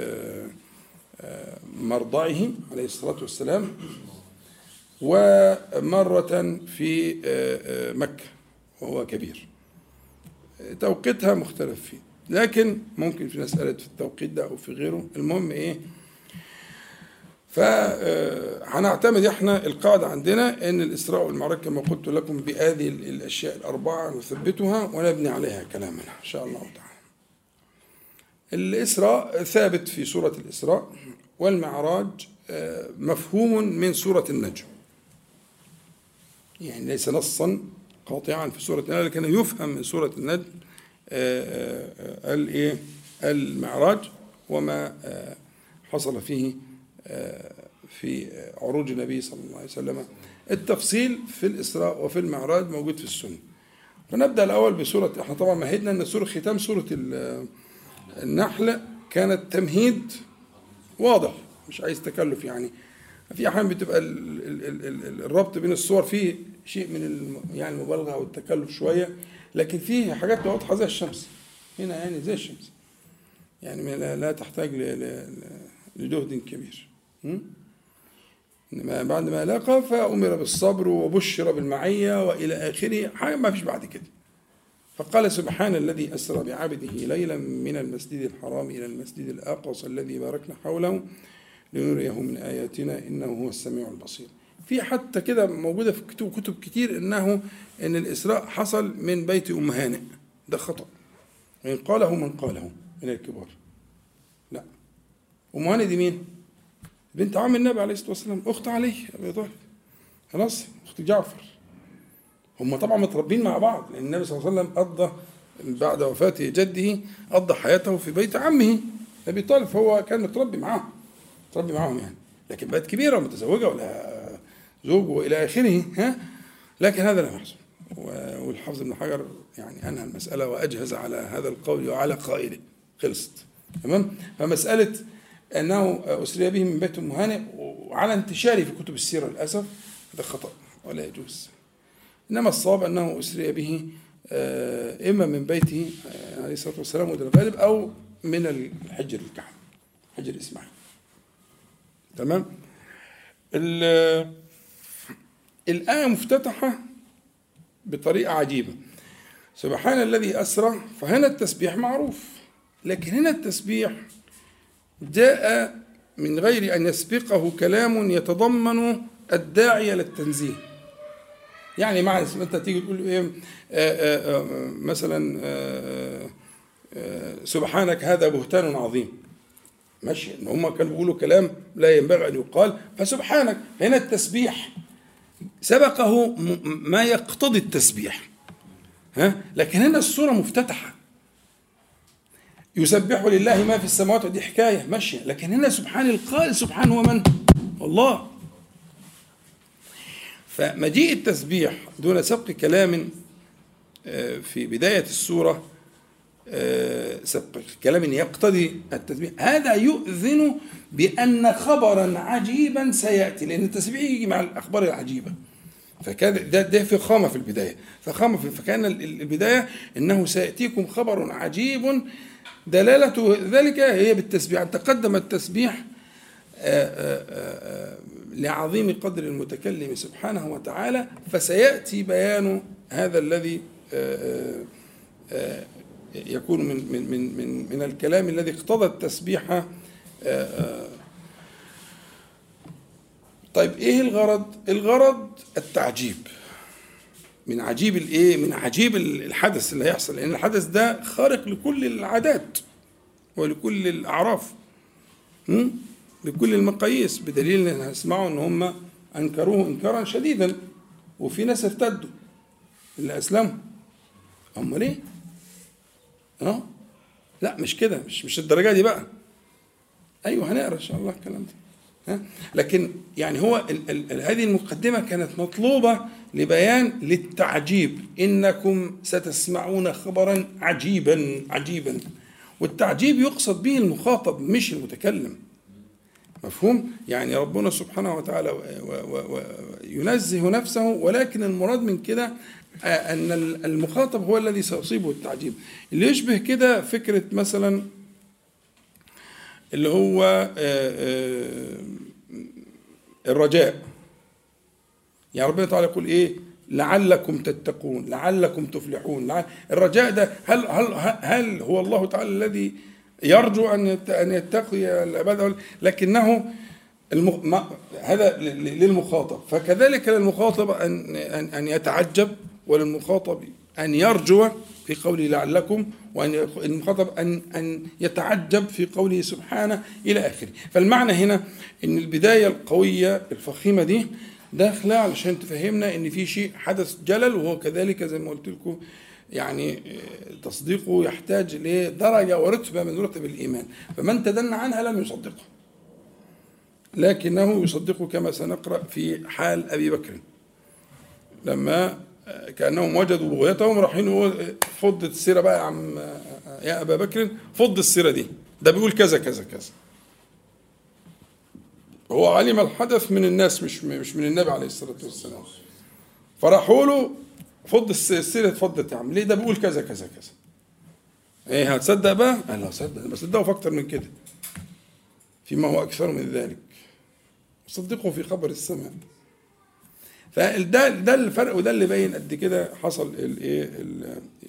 مرضعه عليه الصلاة والسلام ومرة في آه، آه، مكة وهو كبير. توقيتها مختلف فيه لكن ممكن في مسألة في التوقيت ده أو في غيره. المهم إيه؟ فهنعتمد إحنا القاعدة عندنا إن الإسراء والمعراج كما قلت لكم بهذه الأشياء الأربعة نثبتها ونبني عليها كلامنا إن شاء الله تعالى. الإسراء ثابت في سورة الإسراء والمعراج آه، مفهوم من سورة النجم. يعني ليس نصا قاطعا في سورة النجم لكن يفهم من سورة النجم آه، آه، الايه المعراج وما حصل فيه في عروج النبي صلى الله عليه وسلم. التفصيل في الإسراء وفي المعراج موجود في السنة. فنبدأ الأول بسورة إحنا طبعا مهدنا أن سورة ختام سورة النحل كانت تمهيد واضح مش عايز تكلف يعني. في أحيانا بتبقى الربط بين الصور فيه شيء من يعني المبالغة أو التكلف شوية لكن فيه حاجات واضحة زي الشمس. هنا يعني زي الشمس. يعني لا تحتاج لجهد كبير. إنما بعد ما لاقى فأمر بالصبر وبشر بالمعية وإلى آخره حاجة ما فيش بعد كده. فقال سبحان الذي أسرى بعبده ليلا من المسجد الحرام إلى المسجد الأقصى الذي باركنا حوله لنريه من آياتنا إنه هو السميع البصير. في حتى كده موجودة في كتب, كتب كتير إنه إن الإسراء حصل من بيت أم هانئ. ده خطأ. وإن قاله من قاله من الكبار. لا. أم هانئ دي مين؟ بنت عم النبي عليه الصلاة والسلام أخت علي أبي طالب. خلاص أخت جعفر. هم طبعا متربين مع بعض لأن النبي صلى الله عليه وسلم قضى بعد وفاة جده قضى حياته في بيت عمه أبي طالب فهو كان متربي معاهم متربي معاهم يعني. لكن بقت كبيرة ومتزوجة ولا زوج وإلى آخره ها؟ لكن هذا لا يحصل. والحافظ ابن حجر يعني أنهى المسألة وأجهز على هذا القول وعلى قائله. خلصت. تمام؟ فمسألة أنه أسري به من بيت مهانئ وعلى انتشاره في كتب السيرة للأسف هذا خطأ ولا يجوز. إنما الصواب أنه أسري به آه، إما من بيته آه، عليه الصلاة والسلام وده الغالب أو من الحجر الكعب حجر إسماعيل. تمام؟ الآية مفتتحة بطريقة عجيبة. سبحان الذي أسرى فهنا التسبيح معروف لكن هنا التسبيح جاء من غير أن يسبقه كلام يتضمن الداعي للتنزيه. يعني معنى انت تيجي تقول إيه آه، آه، آه، مثلا سبحانك هذا بهتان عظيم. ماشي إن هم كانوا بيقولوا كلام لا ينبغي أن يقال فسبحانك هنا التسبيح سبقه ما يقتضي التسبيح. ها؟ لكن هنا السوره مفتتحة. يسبح لله ما في السماوات ودي حكاية ماشيه لكن هنا سبحان القائل سبحان هو من؟ الله. فمجيء التسبيح دون سبق كلام آه، في بداية السورة آه، سبق كلام يقتضي التسبيح. هذا يؤذن بأن خبرا عجيبا سيأتي لأن التسبيح يجي مع الأخبار العجيبة. فكان ده ده في خامة في البداية. فخامة في فكان البداية أنه سيأتيكم خبر عجيب. دلالة ذلك هي بالتسبيح. تقدم التسبيح لعظيم قدر المتكلم سبحانه وتعالى فسيأتي بيان هذا الذي يكون من من من من, من الكلام الذي اقتضى التسبيح طيب إيه الغرض؟ الغرض التعجيب من عجيب الايه؟ من عجيب الحدث اللي هيحصل لأن الحدث ده خارق لكل العادات ولكل الأعراف لكل المقاييس بدليل إن هسمعوا إن هم أنكروه إنكارا شديدا وفي ناس ارتدوا اللي أسلموا. أمال إيه؟ آه؟ لا مش كده مش مش الدرجة دي بقى. أيوه هنقرأ إن شاء الله الكلام ده. ها؟ لكن يعني هو ال ال هذه المقدمة كانت مطلوبة لبيان للتعجيب. إنكم ستسمعون خبرا عجيبا عجيبا. والتعجيب يقصد به المخاطب مش المتكلم. مفهوم؟ يعني ربنا سبحانه وتعالى ينزه نفسه ولكن المراد من كده أن المخاطب هو الذي سيصيبه التعجيب. اللي يشبه كده فكرة مثلا اللي هو الرجاء. يعني ربنا تعالى يقول إيه؟ لعلكم تتقون لعلكم تفلحون الرجاء ده هل هل هل هو الله تعالى الذي يرجو أن أن يتقي العباد لكنه المغ... هذا للمخاطب. فكذلك للمخاطب ان ان أن يتعجب وللمخاطب أن يرجو في قوله لعلكم وأن المخاطب ان أن يتعجب في قوله سبحانه إلى آخره. فالمعنى هنا إن البداية القوية الفخيمة دي داخلة علشان تفهمنا إن في شيء حدث جلل وهو كذلك زي ما قلت لكم يعني تصديقه يحتاج لدرجة ورتبة من رتب الإيمان. فمن تدنى عنها لم يصدقه. لكنه يصدقه كما سنقرأ في حال أبي بكر. لما كأنهم وجدوا بغيتهم رايحين فض السيرة بقى يا عم يا أبا بكر فض السيرة دي. ده بيقول كذا كذا كذا. هو علم الحدث من الناس مش مش من النبي عليه الصلاة والسلام. فراحوا له فض السيرة اتفضت يا عم ليه؟ ده بيقول كذا كذا كذا. إيه هتصدق بقى؟ قال لا صدق بصدقه في أكتر من كده. فيما هو أكثر من ذلك. صدقه في خبر السماء فده ده الفرق وده اللي باين قد كده حصل الايه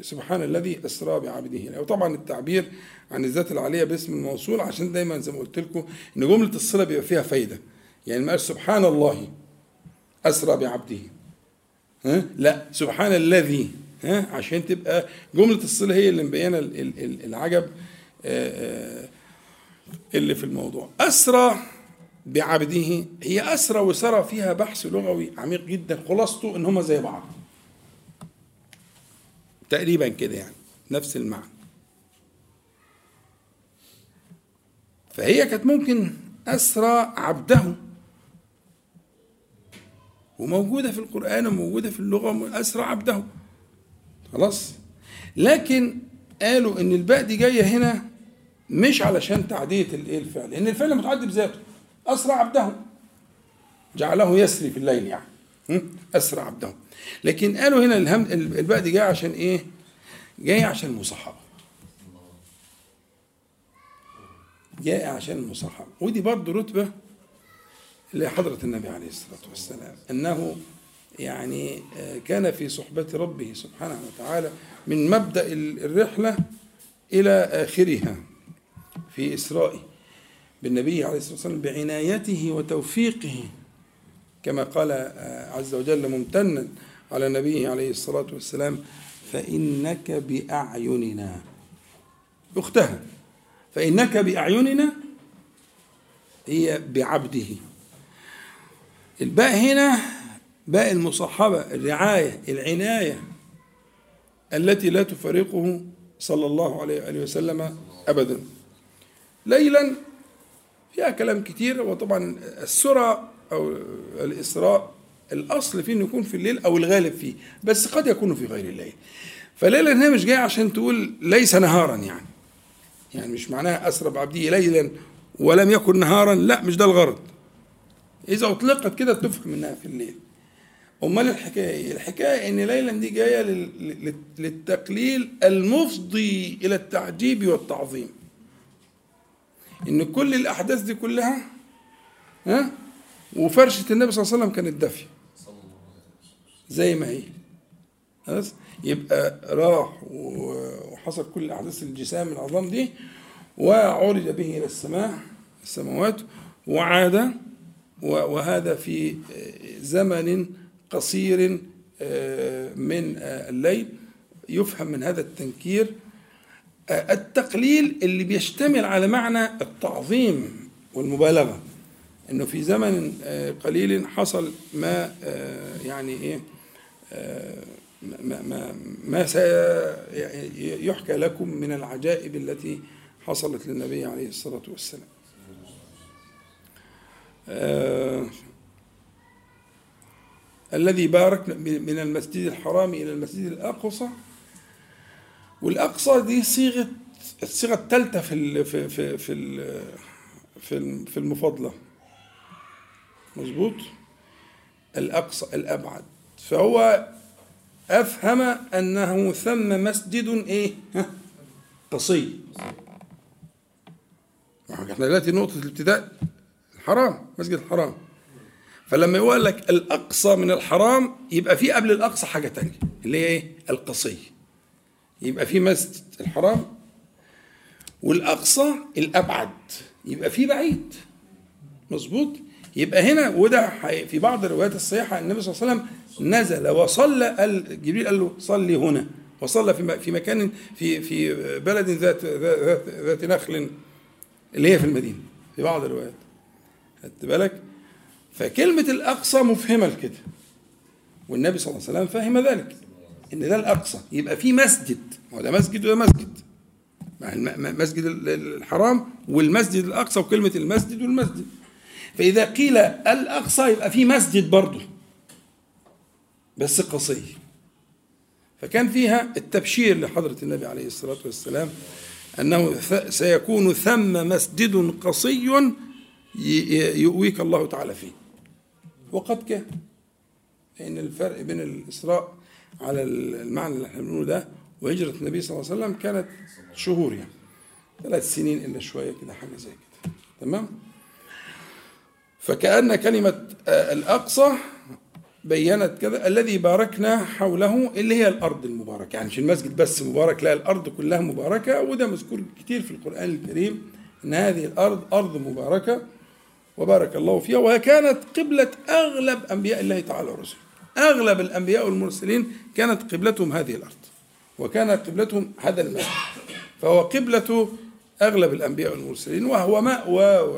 سبحان الذي أسرى بعبده. وطبعا التعبير عن الذات العالية باسم الموصول عشان دايما زي ما قلت لكم إن جملة الصلة بيبقى فيها فايدة. يعني ما سبحان الله أسرى بعبده. ها؟ لا. سبحان الذي ها؟ عشان تبقى جملة الصلة هي اللي مبينة العجب اللي في الموضوع. أسرى بعبده هي أسرى وسرى فيها بحث لغوي عميق جدا. خلاصته إن هما زي بعض. تقريبا كده يعني نفس المعنى. فهي كانت ممكن أسرى عبده. وموجودة في القرآن وموجودة في اللغة أسرى عبده. خلاص؟ لكن قالوا إن الباء دي جاية هنا مش علشان تعدية الإيه الفعل لأن الفعل متعدي بذاته. أسرى عبده. جعله يسري في الليل يعني. أسرى عبده. لكن قالوا هنا الهم الباء دي جاي عشان إيه؟ جاي عشان المصاحبة جاي عشان المصاحبة ودي برضه رتبة لحضرة النبي عليه الصلاة والسلام أنه يعني كان في صحبة ربه سبحانه وتعالى من مبدأ الرحلة إلى آخرها في إسرائه بالنبي عليه الصلاة والسلام بعنايته وتوفيقه كما قال عز وجل ممتنا على نبيه عليه الصلاة والسلام فإنك بأعيننا. أختها فإنك بأعيننا هي بعبده. الباء هنا باء المصاحبة الرعاية العناية التي لا تفارقه صلى الله عليه وآله وسلم أبدا. ليلا فيها كلام كتير وطبعا السرى أو الإسراء الأصل فيه إنه يكون في الليل أو الغالب فيه بس قد يكون في غير الليل. فليلا هنا مش جاي عشان تقول ليس نهارا يعني. يعني مش معناها أسرى بعبده ليلا ولم يكن نهارا لا مش ده الغرض. إذا أطلقت كده تفهم إنها في الليل. أمال الحكاية الحكاية إن ليلا دي جاية للتقليل المفضي إلى التعجيب والتعظيم. إن كل الأحداث دي كلها ها؟ وفرشة النبي صلى الله عليه وسلم كانت دافية. زي ما هي. خلاص؟ يبقى راح وحصل كل أحداث الجسام العظام دي وعرج به إلى السماء السماوات وعاد وهذا في زمن قصير آه، من الليل يفهم من هذا التنكير آه، التقليل اللي بيشتمل على معنى التعظيم والمبالغة. إنه في زمن آه، قليل حصل ما يعني إيه ما ما ما سيحكى لكم من العجائب التي حصلت للنبي عليه الصلاة والسلام. آه الذي بارك من المسجد الحرام إلى المسجد الأقصى. والأقصى دي صيغة الصيغة الثالثة في في في في في المفاضلة مظبوط؟ الأقصى الأبعد. فهو أفهم أنه ثم مسجد إيه؟ قصي. إحنا دلوقتي نقطة الابتداء. الحرام مسجد الحرام. فلما يقول لك الأقصى من الحرام يبقى في قبل الأقصى حاجة تانية اللي هي إيه؟ القصي. يبقى في مسجد الحرام والأقصى الأبعد. يبقى في بعيد. مظبوط؟ يبقى هنا وده في بعض الروايات الصحيحة النبي صلى الله عليه وسلم نزل وصلى جبريل قال له صلي هنا. وصلى في في مكان في في بلد ذات ذات, ذات نخل اللي هي في المدينة في بعض الروايات. خدت بالك؟ فكلمة الأقصى مفهمة لكده. والنبي صلى الله عليه وسلم فهم ذلك إن ده الأقصى. يبقى في مسجد. هو ده مسجد وده مسجد. مسجد الحرام والمسجد الأقصى وكلمة المسجد والمسجد. فإذا قيل الأقصى يبقى في مسجد برضه. بس قصي. فكان فيها التبشير لحضرة النبي عليه الصلاة والسلام أنه سيكون ثم مسجد قصي يؤويك الله تعالى فيه. وقد كان لأن الفرق بين الإسراء على المعنى اللي إحنا بنقوله ده وهجرة النبي صلى الله عليه وسلم كانت شهور يعني. ثلاث سنين إلا شوية كده حاجة زي كده. تمام؟ فكأن كلمة آه، الأقصى بينت كذا الذي باركنا حوله اللي هي الأرض المباركة. يعني مش المسجد بس مبارك لا الأرض كلها مباركة. وده مذكور كتير في القرآن الكريم أن هذه الأرض أرض مباركة. وبارك الله فيها وهي كانت قبلة أغلب أنبياء الله تعالى ورسله أغلب الأنبياء والمرسلين كانت قبلتهم هذه الأرض وكانت قبلتهم هذا المسجد. فهو قبلة أغلب الأنبياء والمرسلين وهو مأوى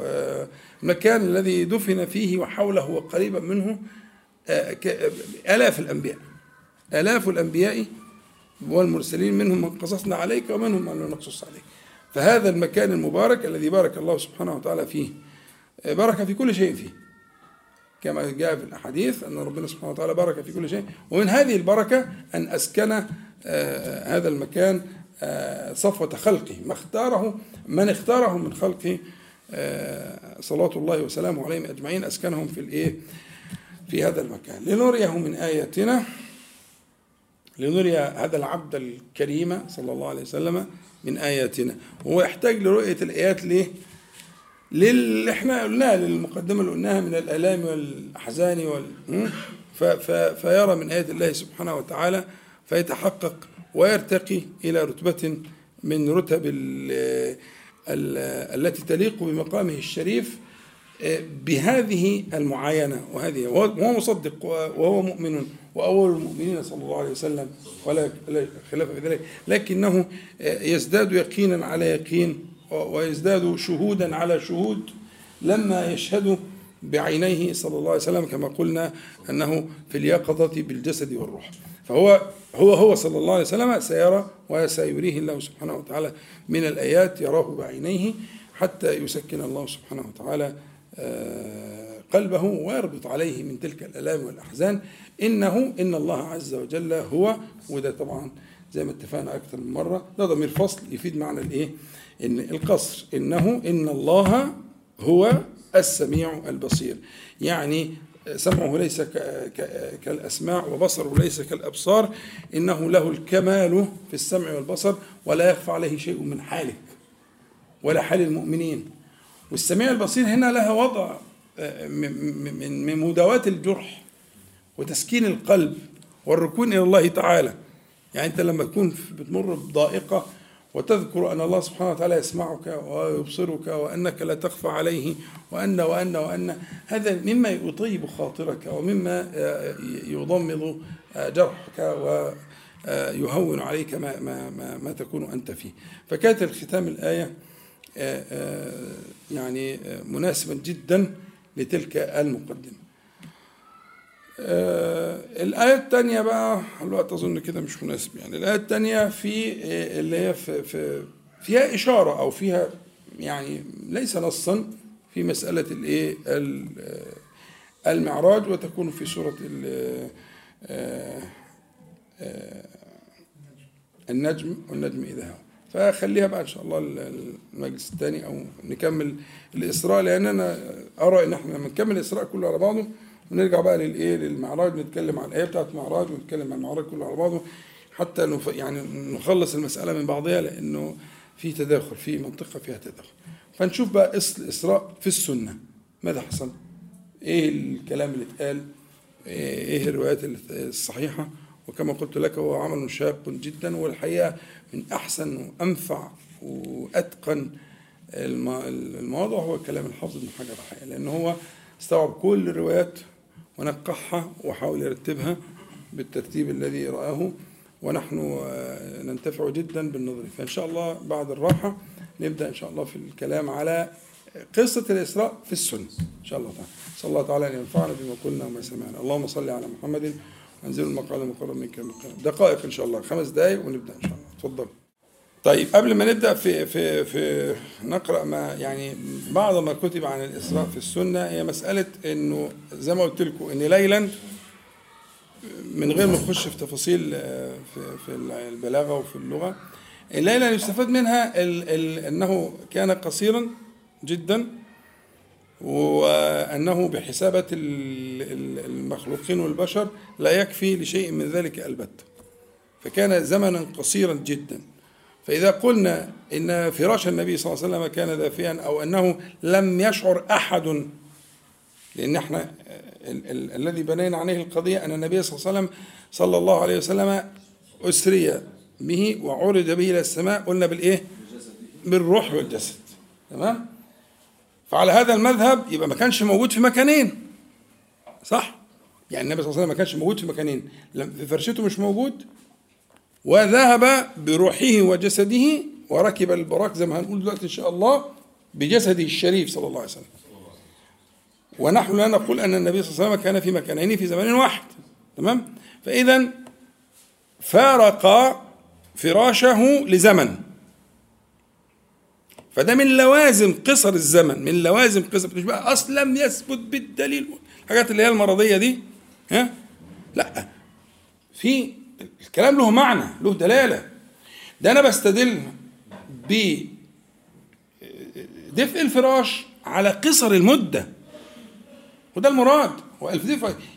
المكان الذي دفن فيه وحوله وقريبا منه آه، آلاف الأنبياء. آلاف الأنبياء والمرسلين منهم من قصصنا عليك ومنهم من لم نقصص عليك. فهذا المكان المبارك الذي بارك الله سبحانه وتعالى فيه. بارك في كل شيء فيه. كما جاء في الأحاديث أن ربنا سبحانه وتعالى بارك في كل شيء ومن هذه البركة أن أسكن آه، هذا المكان آه، صفوة خلقه ما اختاره من اختاره من خلقه آه، صلاة الله وسلامه عليهم أجمعين أسكنهم في الإيه؟ في هذا المكان. لنريه من آياتنا لنري هذا العبد الكريم صلى الله عليه وسلم من آياتنا. وهو يحتاج لرؤية الآيات ليه؟ للي إحنا قلناه للمقدمة اللي قلناها من الآلام والأحزان وال فيرى من آيات الله سبحانه وتعالى فيتحقق ويرتقي إلى رتبة من رتب التي تليق بمقامه الشريف آه، بهذه المعاينة وهذه وهو مصدق وهو مؤمن وأول المؤمنين صلى الله عليه وسلم ولا خلاف في ذلك لكنه آه، يزداد يقينا على يقين ويزداد شهودا على شهود لما يشهد بعينيه صلى الله عليه وسلم كما قلنا أنه في اليقظة بالجسد والروح فهو هو هو صلى الله عليه وسلم سيرى وسيريه الله سبحانه وتعالى من الآيات يراه بعينيه حتى يسكن الله سبحانه وتعالى آه، قلبه ويربط عليه من تلك الألام والأحزان انه إن الله عز وجل هو وده طبعا زي ما اتفقنا أكثر من مرة ده ضمير فصل يفيد معنى الإيه؟ إن القصر إنه إن الله هو السميع البصير. يعني سمعه ليس كالأسماع وبصره ليس كالأبصار. إنه له الكمال في السمع والبصر ولا يخفى عليه شيء من حالك ولا حال المؤمنين. والسميع البصير هنا لها وضع من مداواة الجرح وتسكين القلب والركون إلى الله تعالى. يعني أنت لما تكون بتمر بضائقة وتذكر أن الله سبحانه وتعالى يسمعك ويبصرك وأنك لا تخفى عليه وأن وأن وأن. هذا مما يطيب خاطرك ومما يضمد جرحك ويهون عليك ما, ما, ما, ما تكون أنت فيه. فكانت الختام الآية يعني مناسبا جدا لتلك المقدمة. آه الآية الثانية بقى الوقت أظن كده مش مناسب يعني. الآية الثانية في آه، اللي هي في, في فيها إشارة أو فيها يعني ليس نصا في مسألة الإيه؟ آه، المعراج وتكون في سورة آه، النجم والنجم إذا هوى فخليها بقى إن شاء الله المجلس الثاني أو نكمل الإسراء لأن أنا أرى إن إحنا لما نكمل الإسراء كله على بعضه ونرجع بقى للإيه للمعراج نتكلم عن الآية بتاعت المعراج ونتكلم عن المعراج كله على بعضه حتى نف... يعني نخلص المسألة من بعضها لأنه في تداخل في منطقة فيها تداخل فنشوف بقى الاسراء في السنة ماذا حصل؟ إيه الكلام اللي اتقال؟ إيه الروايات الصحيحة؟ وكما قلت لك هو عمل شاق جدا والحقيقة من أحسن وأنفع وأتقن المواضع هو كلام الحافظ بن حجر الحقيقة لأن هو استوعب كل الروايات ونقحها وحاول يرتبها بالترتيب الذي رآه. ونحن آه، ننتفع جدا بالنظر. فإن شاء الله بعد الراحة نبدأ إن شاء الله في الكلام على قصة الإسراء في السنة. إن شاء الله تعالى. صلى الله تعالى أن ينفعنا بما قلنا وما سمعنا. اللهم صل على محمد. وانزل المقعد المقرب منك دقائق إن شاء الله. خمس دقائق ونبدأ إن شاء الله. تفضل. طيب قبل ما نبدأ في في في نقرأ ما يعني بعض ما كتب عن الإسراء في السنة هي مسألة إنه زي ما قلت لكم إن ليلا من غير ما نخش في تفاصيل آه، في في البلاغة وفي اللغة ليلا يستفاد منها ال ال أنه كان قصيرا جدا وأنه بحسابه المخلوقين والبشر لا يكفي لشيء من ذلك البته فكان زمنا قصيرا جدا. فإذا قلنا إن فراش النبي صلى الله عليه وسلم كان دافئا أو أنه لم يشعر أحد لأن إحنا الذي بنينا عليه القضية أن النبي صلى الله عليه وسلم صلى الله عليه وسلم أسري به وعرج به إلى السماء قلنا بالإيه؟ بالروح والجسد تمام؟ فعلى هذا المذهب يبقى ما كانش موجود في مكانين صح؟ يعني النبي صلى الله عليه وسلم ما كانش موجود في مكانين في فرشته مش موجود وذهب بروحه وجسده وركب البراق زي ما هنقول دلوقتي إن شاء الله بجسده الشريف صلى الله عليه وسلم. ونحن لا نقول أن النبي صلى الله عليه وسلم كان في مكانين في زمان واحد. تمام؟ فاذا فارق فراشه لزمن. فده من لوازم قصر الزمن من لوازم قصر مش بقى أصلا يثبت بالدليل. الحاجات اللي هي المرضية دي ها؟ لا. في الكلام له معنى له دلالة. ده أنا بستدل ب دفء الفراش على قصر المدة. وده المراد.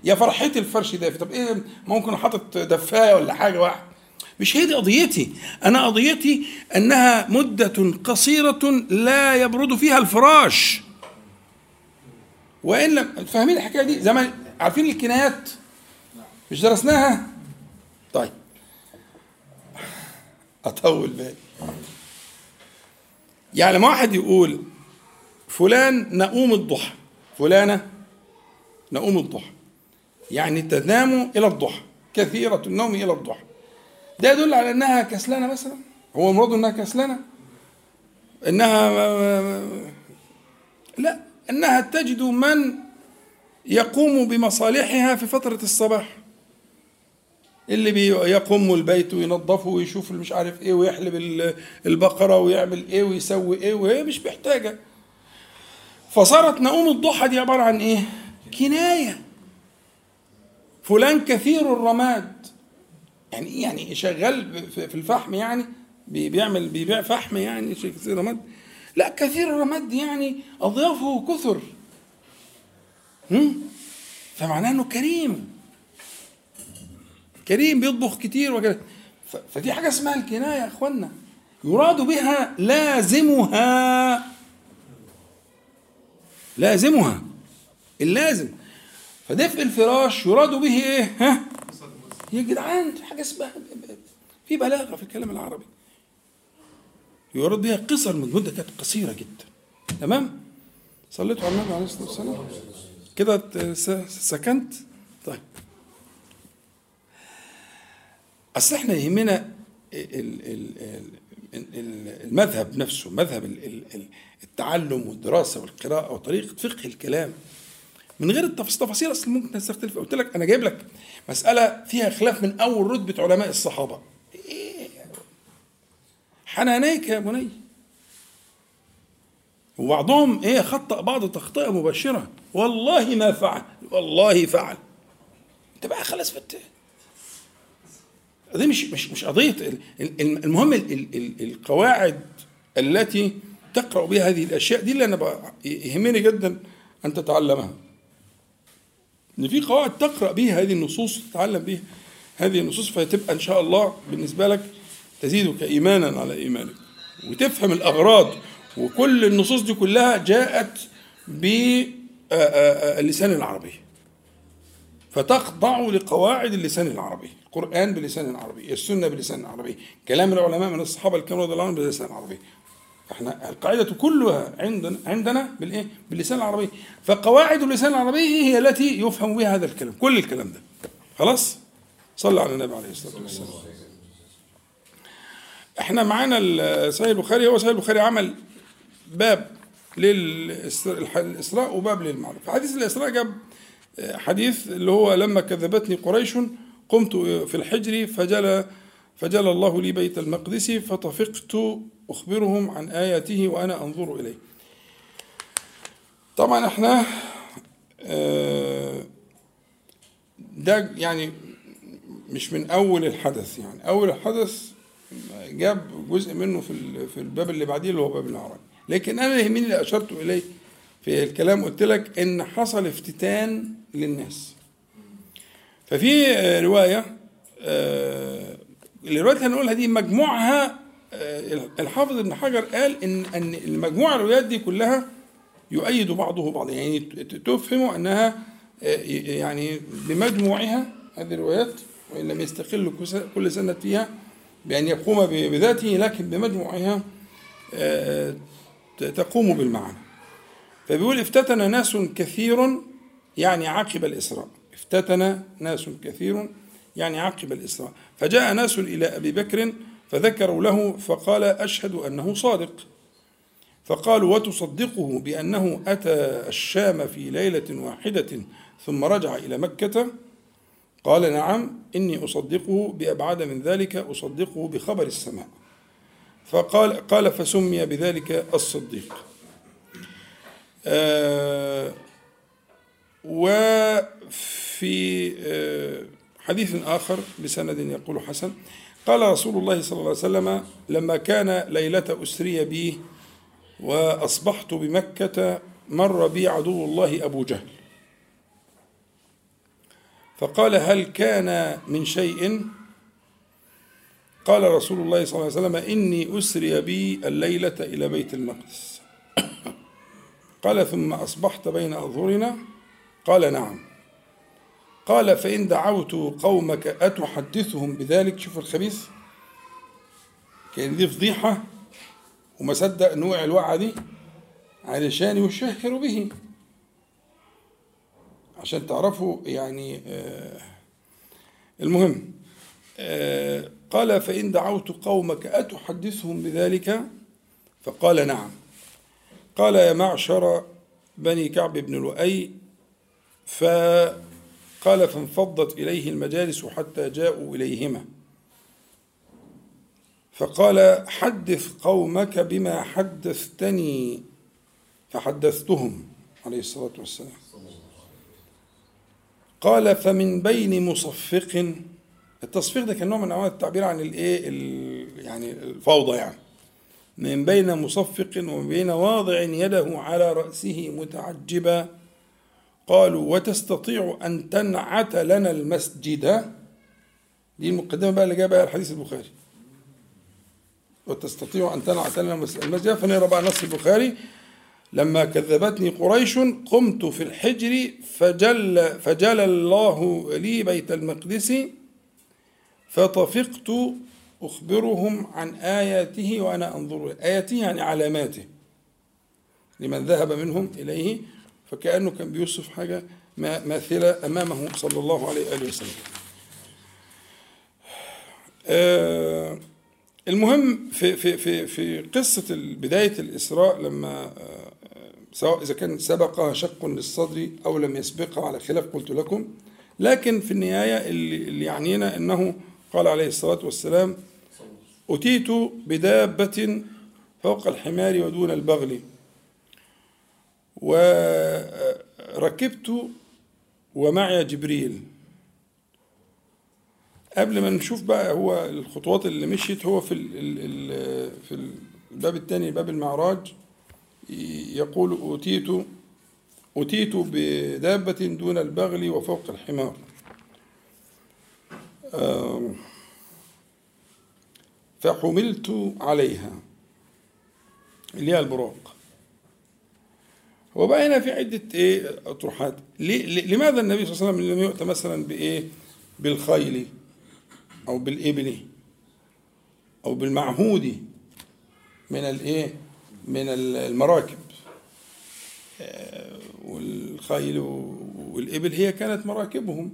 يا فرحتي الفرش دافي طب إيه ممكن حاطط دفاية ولا حاجة؟ واحدة مش هي دي قضيتي. أنا قضيتي أنها مدة قصيرة لا يبرد فيها الفراش. وإن لم فاهمين الحكاية دي؟ زمان عارفين الكنايات؟ مش درسناها؟ طيب. أطول بالي يعني لما واحد يقول فلان نقوم الضحى. فلانة نقوم الضحى. يعني تنام إلى الضحى. كثيرة النوم إلى الضحى. ده يدل على إنها كسلانة مثلا؟ هو مراده إنها كسلانة؟ إنها لا. إنها تجد من يقوم بمصالحها في فترة الصباح. اللي بيقوم البيت وينظفه ويشوف مش عارف إيه ويحلب البقرة ويعمل إيه ويسوي إيه وهي مش محتاجة. فصارت نقوم الضحى دي عبارة عن إيه؟ كناية. فلان كثير الرماد. يعني يعني شغال في الفحم يعني؟ بيعمل بيبيع فحم يعني كثير رماد. لا كثير الرماد يعني أضيافه كثر. فمعناه إنه كريم. كريم بيطبخ كتير وكده. فدي حاجة اسمها الكناية يا إخوانا. يراد بها لازمها. لازمها. اللازم. فدفء الفراش يراد به إيه؟ ها؟ يا جدعان حاجة اسمها في بلاغة في الكلام العربي. يراد بها قصر المده كانت قصيرة جدا. تمام؟ صليتوا على النبي عليه الصلاة والسلام. كده سكنت؟ طيب. أصل إحنا يهمنا المذهب نفسه مذهب التعلم والدراسة والقراءة وطريقة فقه الكلام. من غير التفاصيل أصل ممكن تختلف. قلت لك أنا جايب لك مسألة فيها خلاف من أول رتبه علماء الصحابة. إيه؟ حنانيك يا بني. وبعضهم إيه خطأ بعض تخطئة مباشرة. والله ما فعل والله فعل. أنت بقى خلاص فت دي مش مش مش قضية المهم القواعد التي تقرأ بها هذه الأشياء دي اللي أنا يهمني جدا أن تتعلمها. إن في قواعد تقرأ بها هذه النصوص تتعلم بها هذه النصوص فتبقى إن شاء الله بالنسبة لك تزيدك ايمانا على إيمانك. وتفهم الأغراض وكل النصوص دي كلها جاءت باللسان العربي. فتخضع لقواعد اللسان العربي. القرآن بلسان عربي السنة بلسان عربي كلام العلماء من الصحابة الكرام رضي الله عنهم بلسان عربي إحنا القاعدة كلها عندنا عندنا بالإيه؟ باللسان العربي. فقواعد اللسان العربي هي التي يفهم بها هذا الكلام كل الكلام ده. خلاص؟ صلى على النبي عليه الصلاة والسلام. إحنا معانا صحيح البخاري هو صحيح البخاري عمل باب للإسراء وباب للمعروف في حديث الإسراء جاب حديث اللي هو لما كذبتني قريش قمت في الحجر فجل فجل الله لي بيت المقدس فطفقت أخبرهم عن آياته وأنا أنظر إليه. طبعا إحنا آه، ده يعني مش من أول الحدث يعني. أول الحدث جاب جزء منه في في الباب اللي بعديه اللي هو باب الأعراج لكن أنا يهمني اللي أشرت إليه في الكلام؟ قلت لك إن حصل افتتان للناس. ففي رواية آه، الروايات اللي هنقولها دي مجموعها آه، الحافظ ابن حجر قال إن إن المجموعة الروايات دي كلها يؤيد بعضه بعضا. يعني تفهم أنها آه، يعني بمجموعها هذه الروايات وإن لم يستقل كل سنة فيها بأن يقوم بذاته لكن بمجموعها آه، تقوم بالمعنى فبيقول افتتن ناس كثير يعني عقب الإسراء. افتتن ناس كثير يعني عقب الاسراء فجاء ناس إلى أبي بكر فذكروا له فقال أشهد أنه صادق. فقالوا وتصدقه بأنه أتى الشام في ليلة واحدة ثم رجع إلى مكة؟ قال نعم إني أصدقه بأبعد من ذلك أصدقه بخبر السماء. فقال قال فسمي بذلك الصديق. آه وفي آه حديث آخر بسند يقول حسن قال رسول الله صلى الله عليه وسلم لما كان ليلة أسري بي وأصبحت بمكة مر بي عدو الله أبو جهل. فقال هل كان من شيء؟ قال رسول الله صلى الله عليه وسلم إني أسري بي الليلة إلى بيت المقدس. قال ثم أصبحت بين أظهرنا؟ قال نعم. قال فإن دعوت قومك أتحدثهم بذلك؟ شوف الخبيث. كان دي فضيحة وما صدق نوع الوعى دي علشان يشهر به. عشان تعرفوا يعني آه المهم آه قال فإن دعوت قومك أتحدثهم بذلك؟ فقال نعم. قال يا معشر بني كعب بن لؤي ف قال فانفضت إليه المجالس حتى جاءوا إليهما. فقال حدث قومك بما حدثتني. فحدثتهم عليه الصلاة والسلام. قال فمن بين مصفق التصفيق ده كان نوع من أنواع التعبير عن الايه يعني الفوضى يعني. من بين مصفق ومن بين واضع يده على رأسه متعجبا. قالوا وتستطيع أن تنعت لنا المسجد؟ دي المقدمة بقى اللي جاية بقى الحديث البخاري. وتستطيع أن تنعت لنا المسجد. فنقرأ بقى نص البخاري. لما كذبتني قريش قمت في الحجر فجل فجل الله لي بيت المقدس فطفقت أخبرهم عن آياته وأنا أنظر آياته يعني علاماته. لمن ذهب منهم إليه فكأنه كان بيوصف حاجة ماثلة أمامه صلى الله عليه وآله وسلم. آه المهم في في في في قصة بداية الإسراء لما آه سواء إذا كان سبقها شق للصدر أو لم يسبقها على خلاف قلت لكم لكن في النهاية اللي يعنينا أنه قال عليه الصلاة والسلام أتيت بدابة فوق الحمار ودون البغل. وركبت ومعي جبريل. قبل ما نشوف بقى هو الخطوات اللي مشيت هو في في الباب الثاني باب المعراج يقول أوتيت أتيت بدابة دون البغل وفوق الحمار. فحملت عليها اللي هي البراق. وبقى هنا في عدة إيه أطروحات لماذا النبي صلى الله عليه وسلم لم يؤت مثلا بإيه؟ بالخيل أو بالإبل أو بالمعهود من الإيه؟ من المراكب. والخيل والإبل هي كانت مراكبهم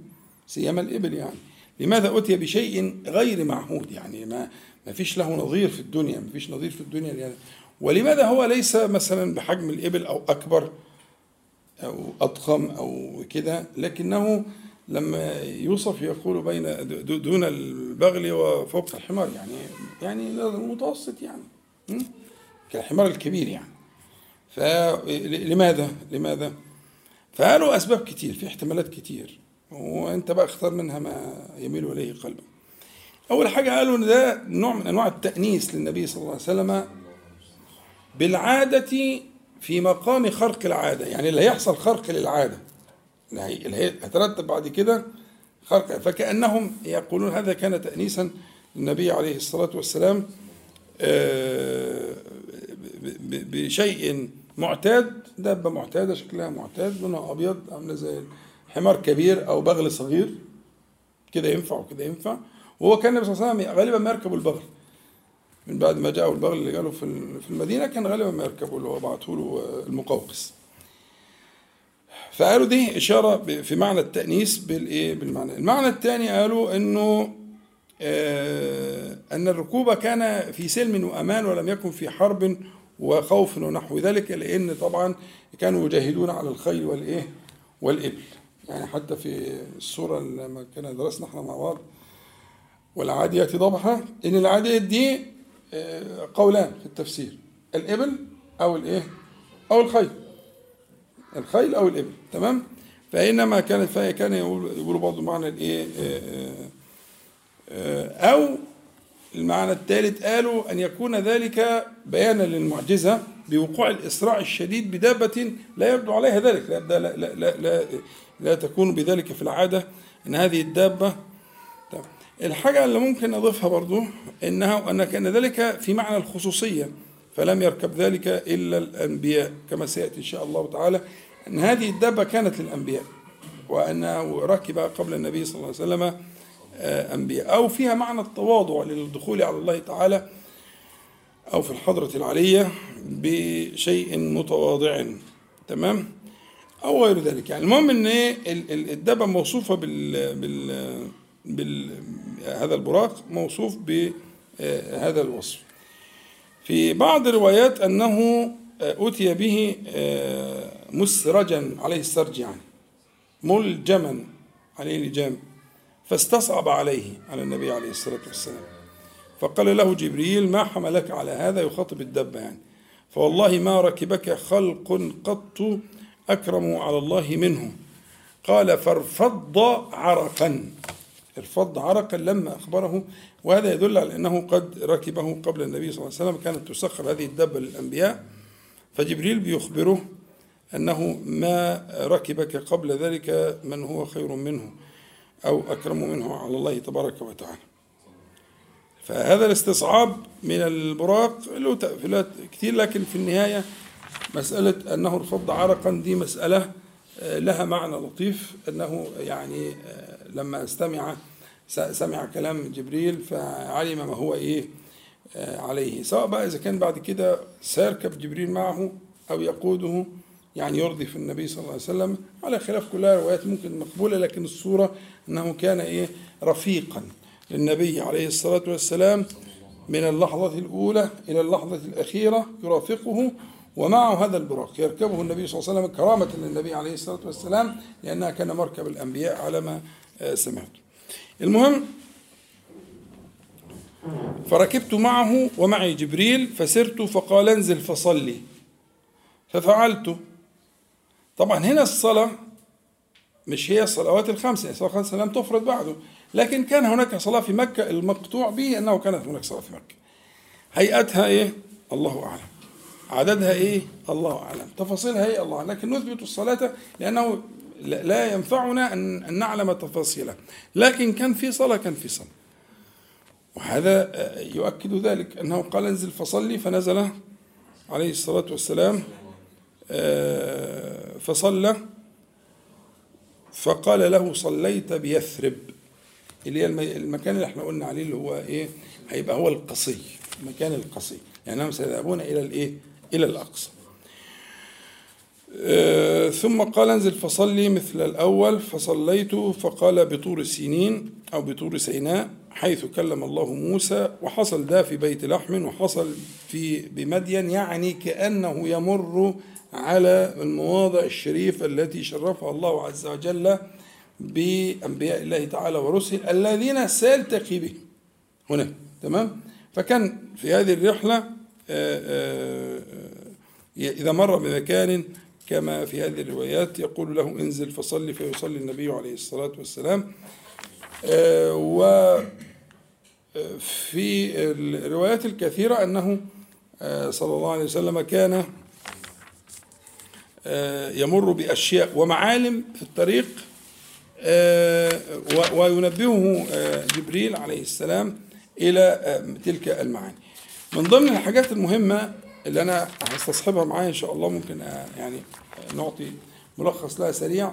سيما الإبل يعني. لماذا أتي بشيء غير معهود؟ يعني ما ما فيش له نظير في الدنيا ما فيش نظير في الدنيا ولماذا هو ليس مثلا بحجم الإبل أو أكبر أو أضخم أو كده؟ لكنه لما يوصف يقول بين دون البغل وفوق الحمار يعني يعني متوسط يعني كالحمار الكبير يعني. فلماذا لماذا؟ فقالوا أسباب كتير في احتمالات كتير وأنت بقى اختار منها ما يميل إليه قلبك. أول حاجة قالوا إن ده نوع من أنواع التأنيث للنبي صلى الله عليه وسلم بالعادة في مقام خرق العادة يعني اللي هيحصل خرق للعادة. اللي هي هترتب بعد كده خرق. فكأنهم يقولون هذا كان تانيثا للنبي عليه الصلاة والسلام بشيء معتاد دابة معتادة شكلها معتاد لونها أبيض عاملة زي حمار كبير أو بغل صغير. كده ينفع وكده ينفع. وهو كان النبي صلى الله عليه وسلم غالبا ما يركب البغل. من بعد ما جاءوا البغل اللي قالوا في المدينة كان غالبا ما يركبوا اللي هو له المقوقس. فقالوا دي إشارة في معنى التأنيث بالإيه؟ بالمعنى. المعنى الثاني قالوا إنه آه أن الركوب كان في سلم وأمان ولم يكن في حرب وخوف ونحو ذلك لأن طبعا كانوا يجاهدون على الخيل والإيه؟ والإبل. يعني حتى في السورة لما كنا درسنا إحنا مع بعض والعاديات ضبحا إن العاديات دي قولان في التفسير الإبل أو الإيه؟ أو الخيل. الخيل أو الإبل تمام؟ فإنما كانت فهي كان يقولوا برضه معنى الإيه؟ أو المعنى الثالث قالوا أن يكون ذلك بيانا للمعجزة بوقوع الإسراع الشديد بدابة لا يبدو عليها ذلك لا لا لا, لا, لا لا تكون بذلك في العادة أن هذه الدابة الحاجة اللي ممكن أضيفها برضو إنها أن كان ذلك في معنى الخصوصية فلم يركب ذلك إلا الأنبياء كما سيأتي إن شاء الله تعالى أن هذه الدابة كانت للأنبياء وأنه ركب قبل النبي صلى الله عليه وسلم أنبياء. أو فيها معنى التواضع للدخول على الله تعالى أو في الحضرة العلية بشيء متواضع تمام؟ أو غير ذلك. يعني المهم إن إيه الدابة موصوفة بال بال بال هذا البراق موصوف بهذا الوصف. في بعض الروايات أنه أتي به مسرجا عليه السرج يعني ملجما عليه لجام فاستصعب عليه على النبي عليه الصلاة والسلام. فقال له جبريل ما حملك على هذا؟ يخاطب الدابه يعني. فوالله ما ركبك خلق قط أكرم على الله منه. قال فارفض عرقا. ارفض عرقا لما أخبره وهذا يدل على أنه قد ركبه قبل النبي صلى الله عليه وسلم كانت تسخر هذه الدابة للأنبياء. فجبريل بيخبره أنه ما ركبك قبل ذلك من هو خير منه أو أكرم منه على الله تبارك وتعالى. فهذا الاستصعاب من البراق له تأفيلات كثير لكن في النهاية مسألة أنه ارفض عرقا دي مسألة لها معنى لطيف أنه يعني آه، لما استمع سمع كلام جبريل فعلم ما هو إيه آه، عليه. سواء بقى إذا كان بعد كده سيركب جبريل معه أو يقوده يعني يرضي في النبي صلى الله عليه وسلم على خلاف كلها روايات ممكن مقبولة لكن الصورة أنه كان إيه رفيقا للنبي عليه الصلاة والسلام من اللحظة الأولى إلى اللحظة الأخيرة يرافقه ومعه هذا البراق يركبه النبي صلى الله عليه وسلم كرامة للنبي عليه الصلاة والسلام لأنها كان مركب الأنبياء على ما آه، سمعت المهم فركبت معه ومعي جبريل فسرت فقال انزل فصلي. ففعلت. طبعا هنا الصلاة مش هي الصلوات الخمسة الصلاة الخمسة لم تفرض بعده. لكن كان هناك صلاة في مكة المقطوع به أنه كانت هناك صلاة في مكة. هيئتها إيه؟ الله أعلم. عددها إيه؟ الله أعلم. تفاصيلها إيه؟ الله أعلم. لكن نثبت الصلاة لأنه لا ينفعنا أن نعلم تفاصيلها. لكن كان في صلاة كان في صلاة. وهذا يؤكد ذلك. أنه قال انزل فصلي فنزل عليه الصلاة والسلام آه، فصلى فقال له صليت بيثرب. اللي هي المكان اللي إحنا قلنا عليه اللي هو إيه؟ هيبقى هو القصي المكان القصي. يعني هم سيذهبون إلى الإيه؟ إلى الأقصى. آه ثم قال انزل فصلي مثل الأول. فصليت فقال بطور سينين أو بطور سيناء حيث كلم الله موسى وحصل ده في بيت لحم وحصل في بمدين يعني كأنه يمر على المواضع الشريفة التي شرفها الله عز وجل بأنبياء الله تعالى ورسله الذين سيلتقي بهم. هنا تمام؟ فكان في هذه الرحلة إذا مر بمكان كما في هذه الروايات يقول له انزل فصلي فيصلي النبي عليه الصلاة والسلام. وفي الروايات الكثيرة أنه صلى الله عليه وسلم كان يمر بأشياء ومعالم في الطريق آه، وينبهه آه، جبريل عليه السلام إلى آه، تلك المعاني. من ضمن الحاجات المهمة اللي أنا هستصحبها معايا إن شاء الله ممكن يعني نعطي ملخص لها سريع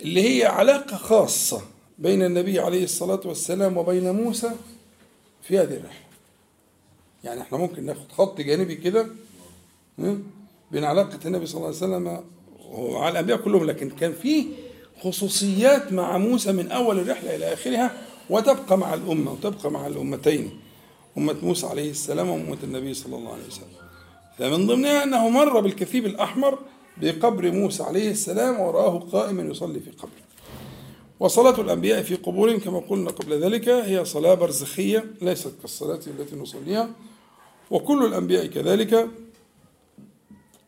اللي هي علاقة خاصة بين النبي عليه الصلاة والسلام وبين موسى في هذه الرحلة. يعني إحنا ممكن ناخد خط جانبي كده بين علاقة النبي صلى الله عليه وسلم وعلى الأنبياء كلهم لكن كان فيه خصوصيات مع موسى من أول الرحلة إلى آخرها وتبقى مع الأمة وتبقى مع الأمتين. أمة موسى عليه السلام وأمة النبي صلى الله عليه وسلم. فمن ضمنها أنه مر بالكثيب الأحمر بقبر موسى عليه السلام ورآه قائما يصلي في قبره. وصلاة الأنبياء في قبورهم كما قلنا قبل ذلك هي صلاة برزخية ليست كالصلاة التي نصليها. وكل الأنبياء كذلك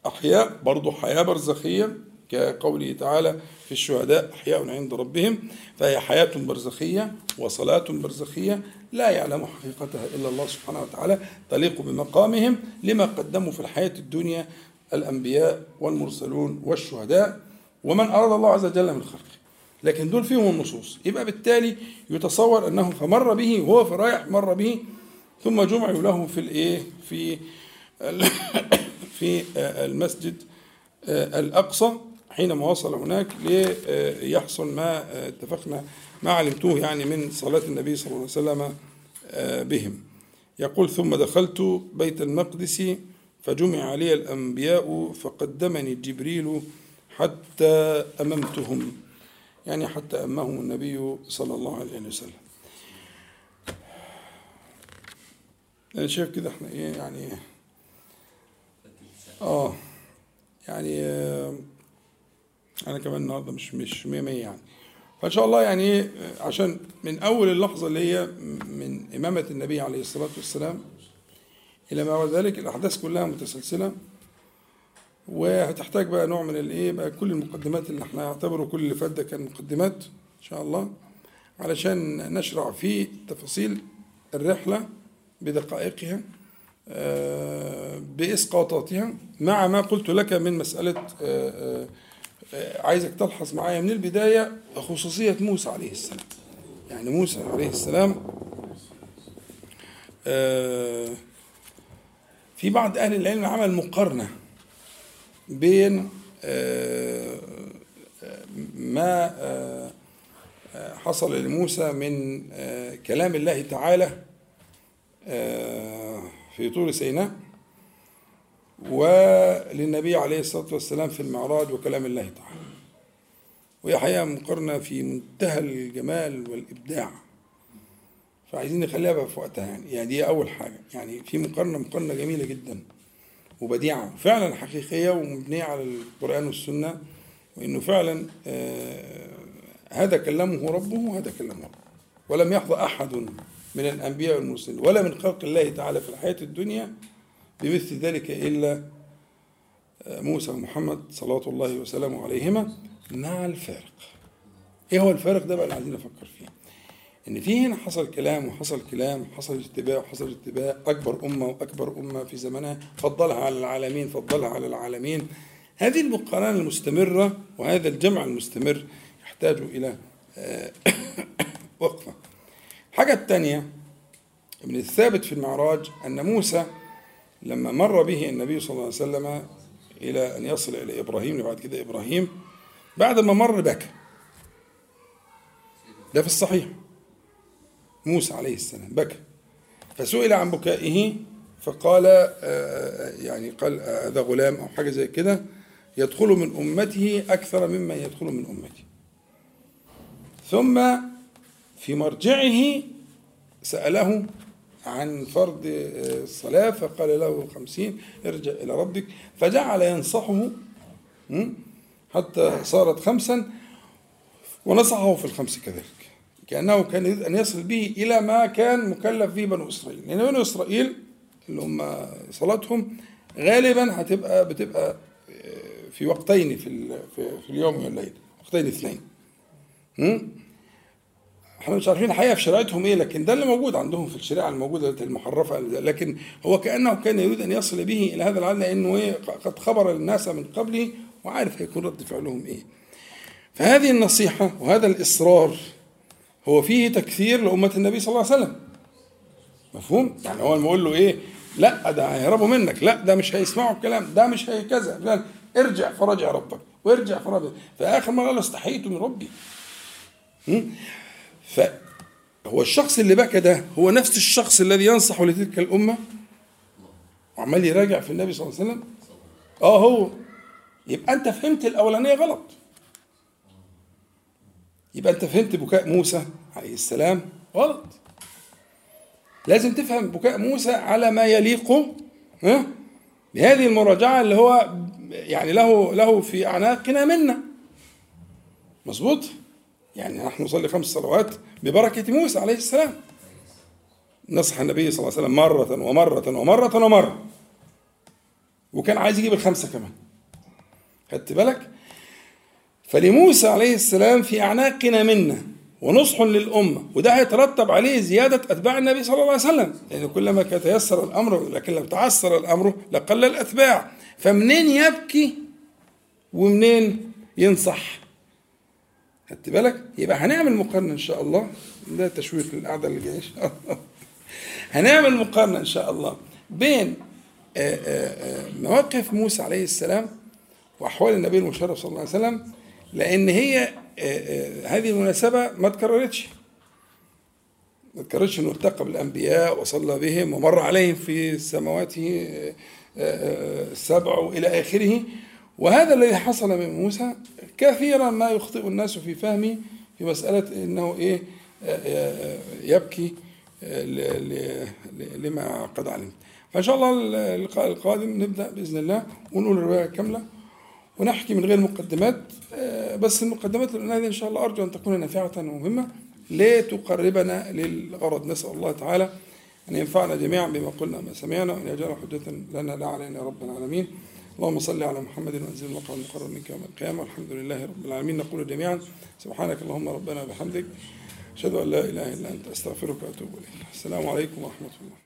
أحياء برضو حياة برزخية. كقوله تعالى في الشهداء أحياء عند ربهم فهي حياة برزخية وصلاة برزخية لا يعلم حقيقتها إلا الله سبحانه وتعالى تليق بمقامهم لما قدموا في الحياة الدنيا الأنبياء والمرسلون والشهداء ومن أراد الله عز وجل من خلقه. لكن دول فيهم النصوص. يبقى بالتالي يتصور أنه فمر به وهو في رايح مر به ثم جمعوا له في الإيه؟ في في المسجد الأقصى حينما وصل هناك ليحصل ما اتفقنا ما علمتوه يعني من صلاة النبي صلى الله عليه وسلم آه، بهم. يقول ثم دخلت بيت المقدس فجمع علي الأنبياء فقدمني جبريل حتى أممتهم. يعني حتى أمهم النبي صلى الله عليه وسلم. أنا شايف كده إحنا إيه يعني آه يعني آه أنا كمان النهارده مش مش 100 100 يعني. فإن شاء الله يعني إيه عشان من أول اللحظة اللي هي من إمامة النبي عليه الصلاة والسلام إلى ما بعد ذلك الأحداث كلها متسلسلة. وهتحتاج بقى نوع من الإيه بقى كل المقدمات اللي إحنا نعتبره كل اللي فات ده كان مقدمات إن شاء الله علشان نشرع في تفاصيل الرحلة بدقائقها آه، بإسقاطاتها مع ما قلت لك من مسألة آه، آه، عايزك تلحظ معايا من البداية خصوصية موسى عليه السلام. يعني موسى عليه السلام آه، في بعض أهل العلم عمل مقارنة بين ما حصل لموسى من كلام الله تعالى في طور سيناء. وللنبي عليه الصلاة والسلام في المعراج وكلام الله تعالى. وهي حقيقة مقارنة في منتهى الجمال والإبداع. فعايزين نخليها بقى في وقتها يعني. يعني دي أول حاجة. يعني في مقارنة مقارنة جميلة جدا وبديعة فعلا حقيقية ومبنية على القرآن والسنة وإنه فعلا آه هذا كلمه ربه وهذا كلمه ربه. ولم يحظى أحد من الأنبياء والمرسلين ولا من خلق الله تعالى في الحياة الدنيا بمثل ذلك إلا موسى ومحمد صلوات الله وسلامه عليهما مع الفارق. إيه هو الفارق ده بقى اللي عايزين نفكر فيه؟ إن في هنا حصل كلام وحصل كلام حصل اجتباء وحصل اجتباء أكبر أمة وأكبر أمة في زمنها فضلها على العالمين فضلها على العالمين. هذه المقارنه المستمرة وهذا الجمع المستمر يحتاج إلى وقفة. الحاجة الثانية من الثابت في المعراج أن موسى لما مر به النبي صلى الله عليه وسلم إلى أن يصل إلى إبراهيم وبعد كده إبراهيم بعد ما مر بكى ده في الصحيح. موسى عليه السلام بكى. فسئل عن بكائه فقال يعني قال هذا غلام أو حاجة زي كده يدخل من أمته أكثر مما يدخل من أمتي. ثم في مرجعه سأله عن فرض الصلاة فقال له خمسين ارجع إلى ربك. فجعل ينصحه حتى صارت خمسا ونصحه في الخمس كذلك. كأنه كان يريد أن يصل به إلى ما كان مكلف به بنو إسرائيل. لأن بنو إسرائيل اللي هم صلاتهم غالبا هتبقى بتبقى في وقتين في في اليوم والليل وقتين اثنين. إحنا مش عارفين الحقيقة في شريعتهم إيه لكن ده اللي موجود عندهم في الشريعة الموجودة المحرفة لكن هو كأنه كان يريد أن يصل به إلى هذا العدد لأنه إيه قد خبر الناس من قبله وعارف هيكون رد فعلهم إيه. فهذه النصيحة وهذا الإصرار هو فيه تكثير لأمة النبي صلى الله عليه وسلم. مفهوم؟ يعني هو لما يقول له إيه؟ لا ده هيهربوا منك، لا ده مش هيسمعوا الكلام، ده مش هي كذا، ارجع فرجع ربك، وارجع فرجع، فآخر مرة قال استحييت من ربي. فهو الشخص اللي بكى ده هو نفس الشخص الذي ينصح لتلك الأمة؟ وعمال يراجع في النبي صلى الله عليه وسلم. آه هو. يبقى أنت فهمت الأولانية غلط. يبقى أنت فهمت بكاء موسى عليه السلام غلط. لازم تفهم بكاء موسى على ما يليق بهذه المراجعة اللي هو يعني له له في أعناقنا منا. مظبوط؟ يعني نحن نصلي خمس صلوات ببركة موسى عليه السلام. نصح النبي صلى الله عليه وسلم مرة ومرة ومرة ومرة. وكان عايز يجيب الخمسة كمان. خدت بالك؟ فلموسى عليه السلام في أعناقنا منا ونصح للأمة وده هيترتب عليه زيادة أتباع النبي صلى الله عليه وسلم. لأن كلما تيسر الأمر لكن لو تعسر الأمر لقل الأتباع. فمنين يبكي ومنين ينصح؟ خدت بالك؟ يبقى هنعمل مقارنة إن شاء الله. ده تشويق للقعدة اللي جاية. ان شاء الله هنعمل مقارنة إن شاء الله بين مواقف موسى عليه السلام وأحوال النبي المشرف صلى الله عليه وسلم لأن هي هذه المناسبة ما تكررتش ما تكررتش إنه التقى بالأنبياء وصلى بهم ومر عليهم في سماواته السبع والى آخره. وهذا الذي حصل من موسى كثيرا ما يخطئ الناس في فهمه في مسألة أنه إيه يبكي لما قد علمت. فإن شاء الله اللقاء القادم نبدأ بإذن الله ونقول الرواية كاملة ونحكي من غير مقدمات بس المقدمات هذه إن شاء الله أرجو أن تكون نافعة ومهمة. لتقربنا للغرض. نسأل الله تعالى أن ينفعنا جميعا بما قلنا ما سمعنا وأن يجعل حجة لنا لا علينا رب العالمين. اللهم صل على محمد وانزل المقام المقرب منك يوم القيامة. والحمد لله رب العالمين. نقول جميعا سبحانك اللهم ربنا وبحمدك. أشهد أن لا إله إلا أنت. أستغفرك وأتوب إليك. السلام عليكم ورحمة الله.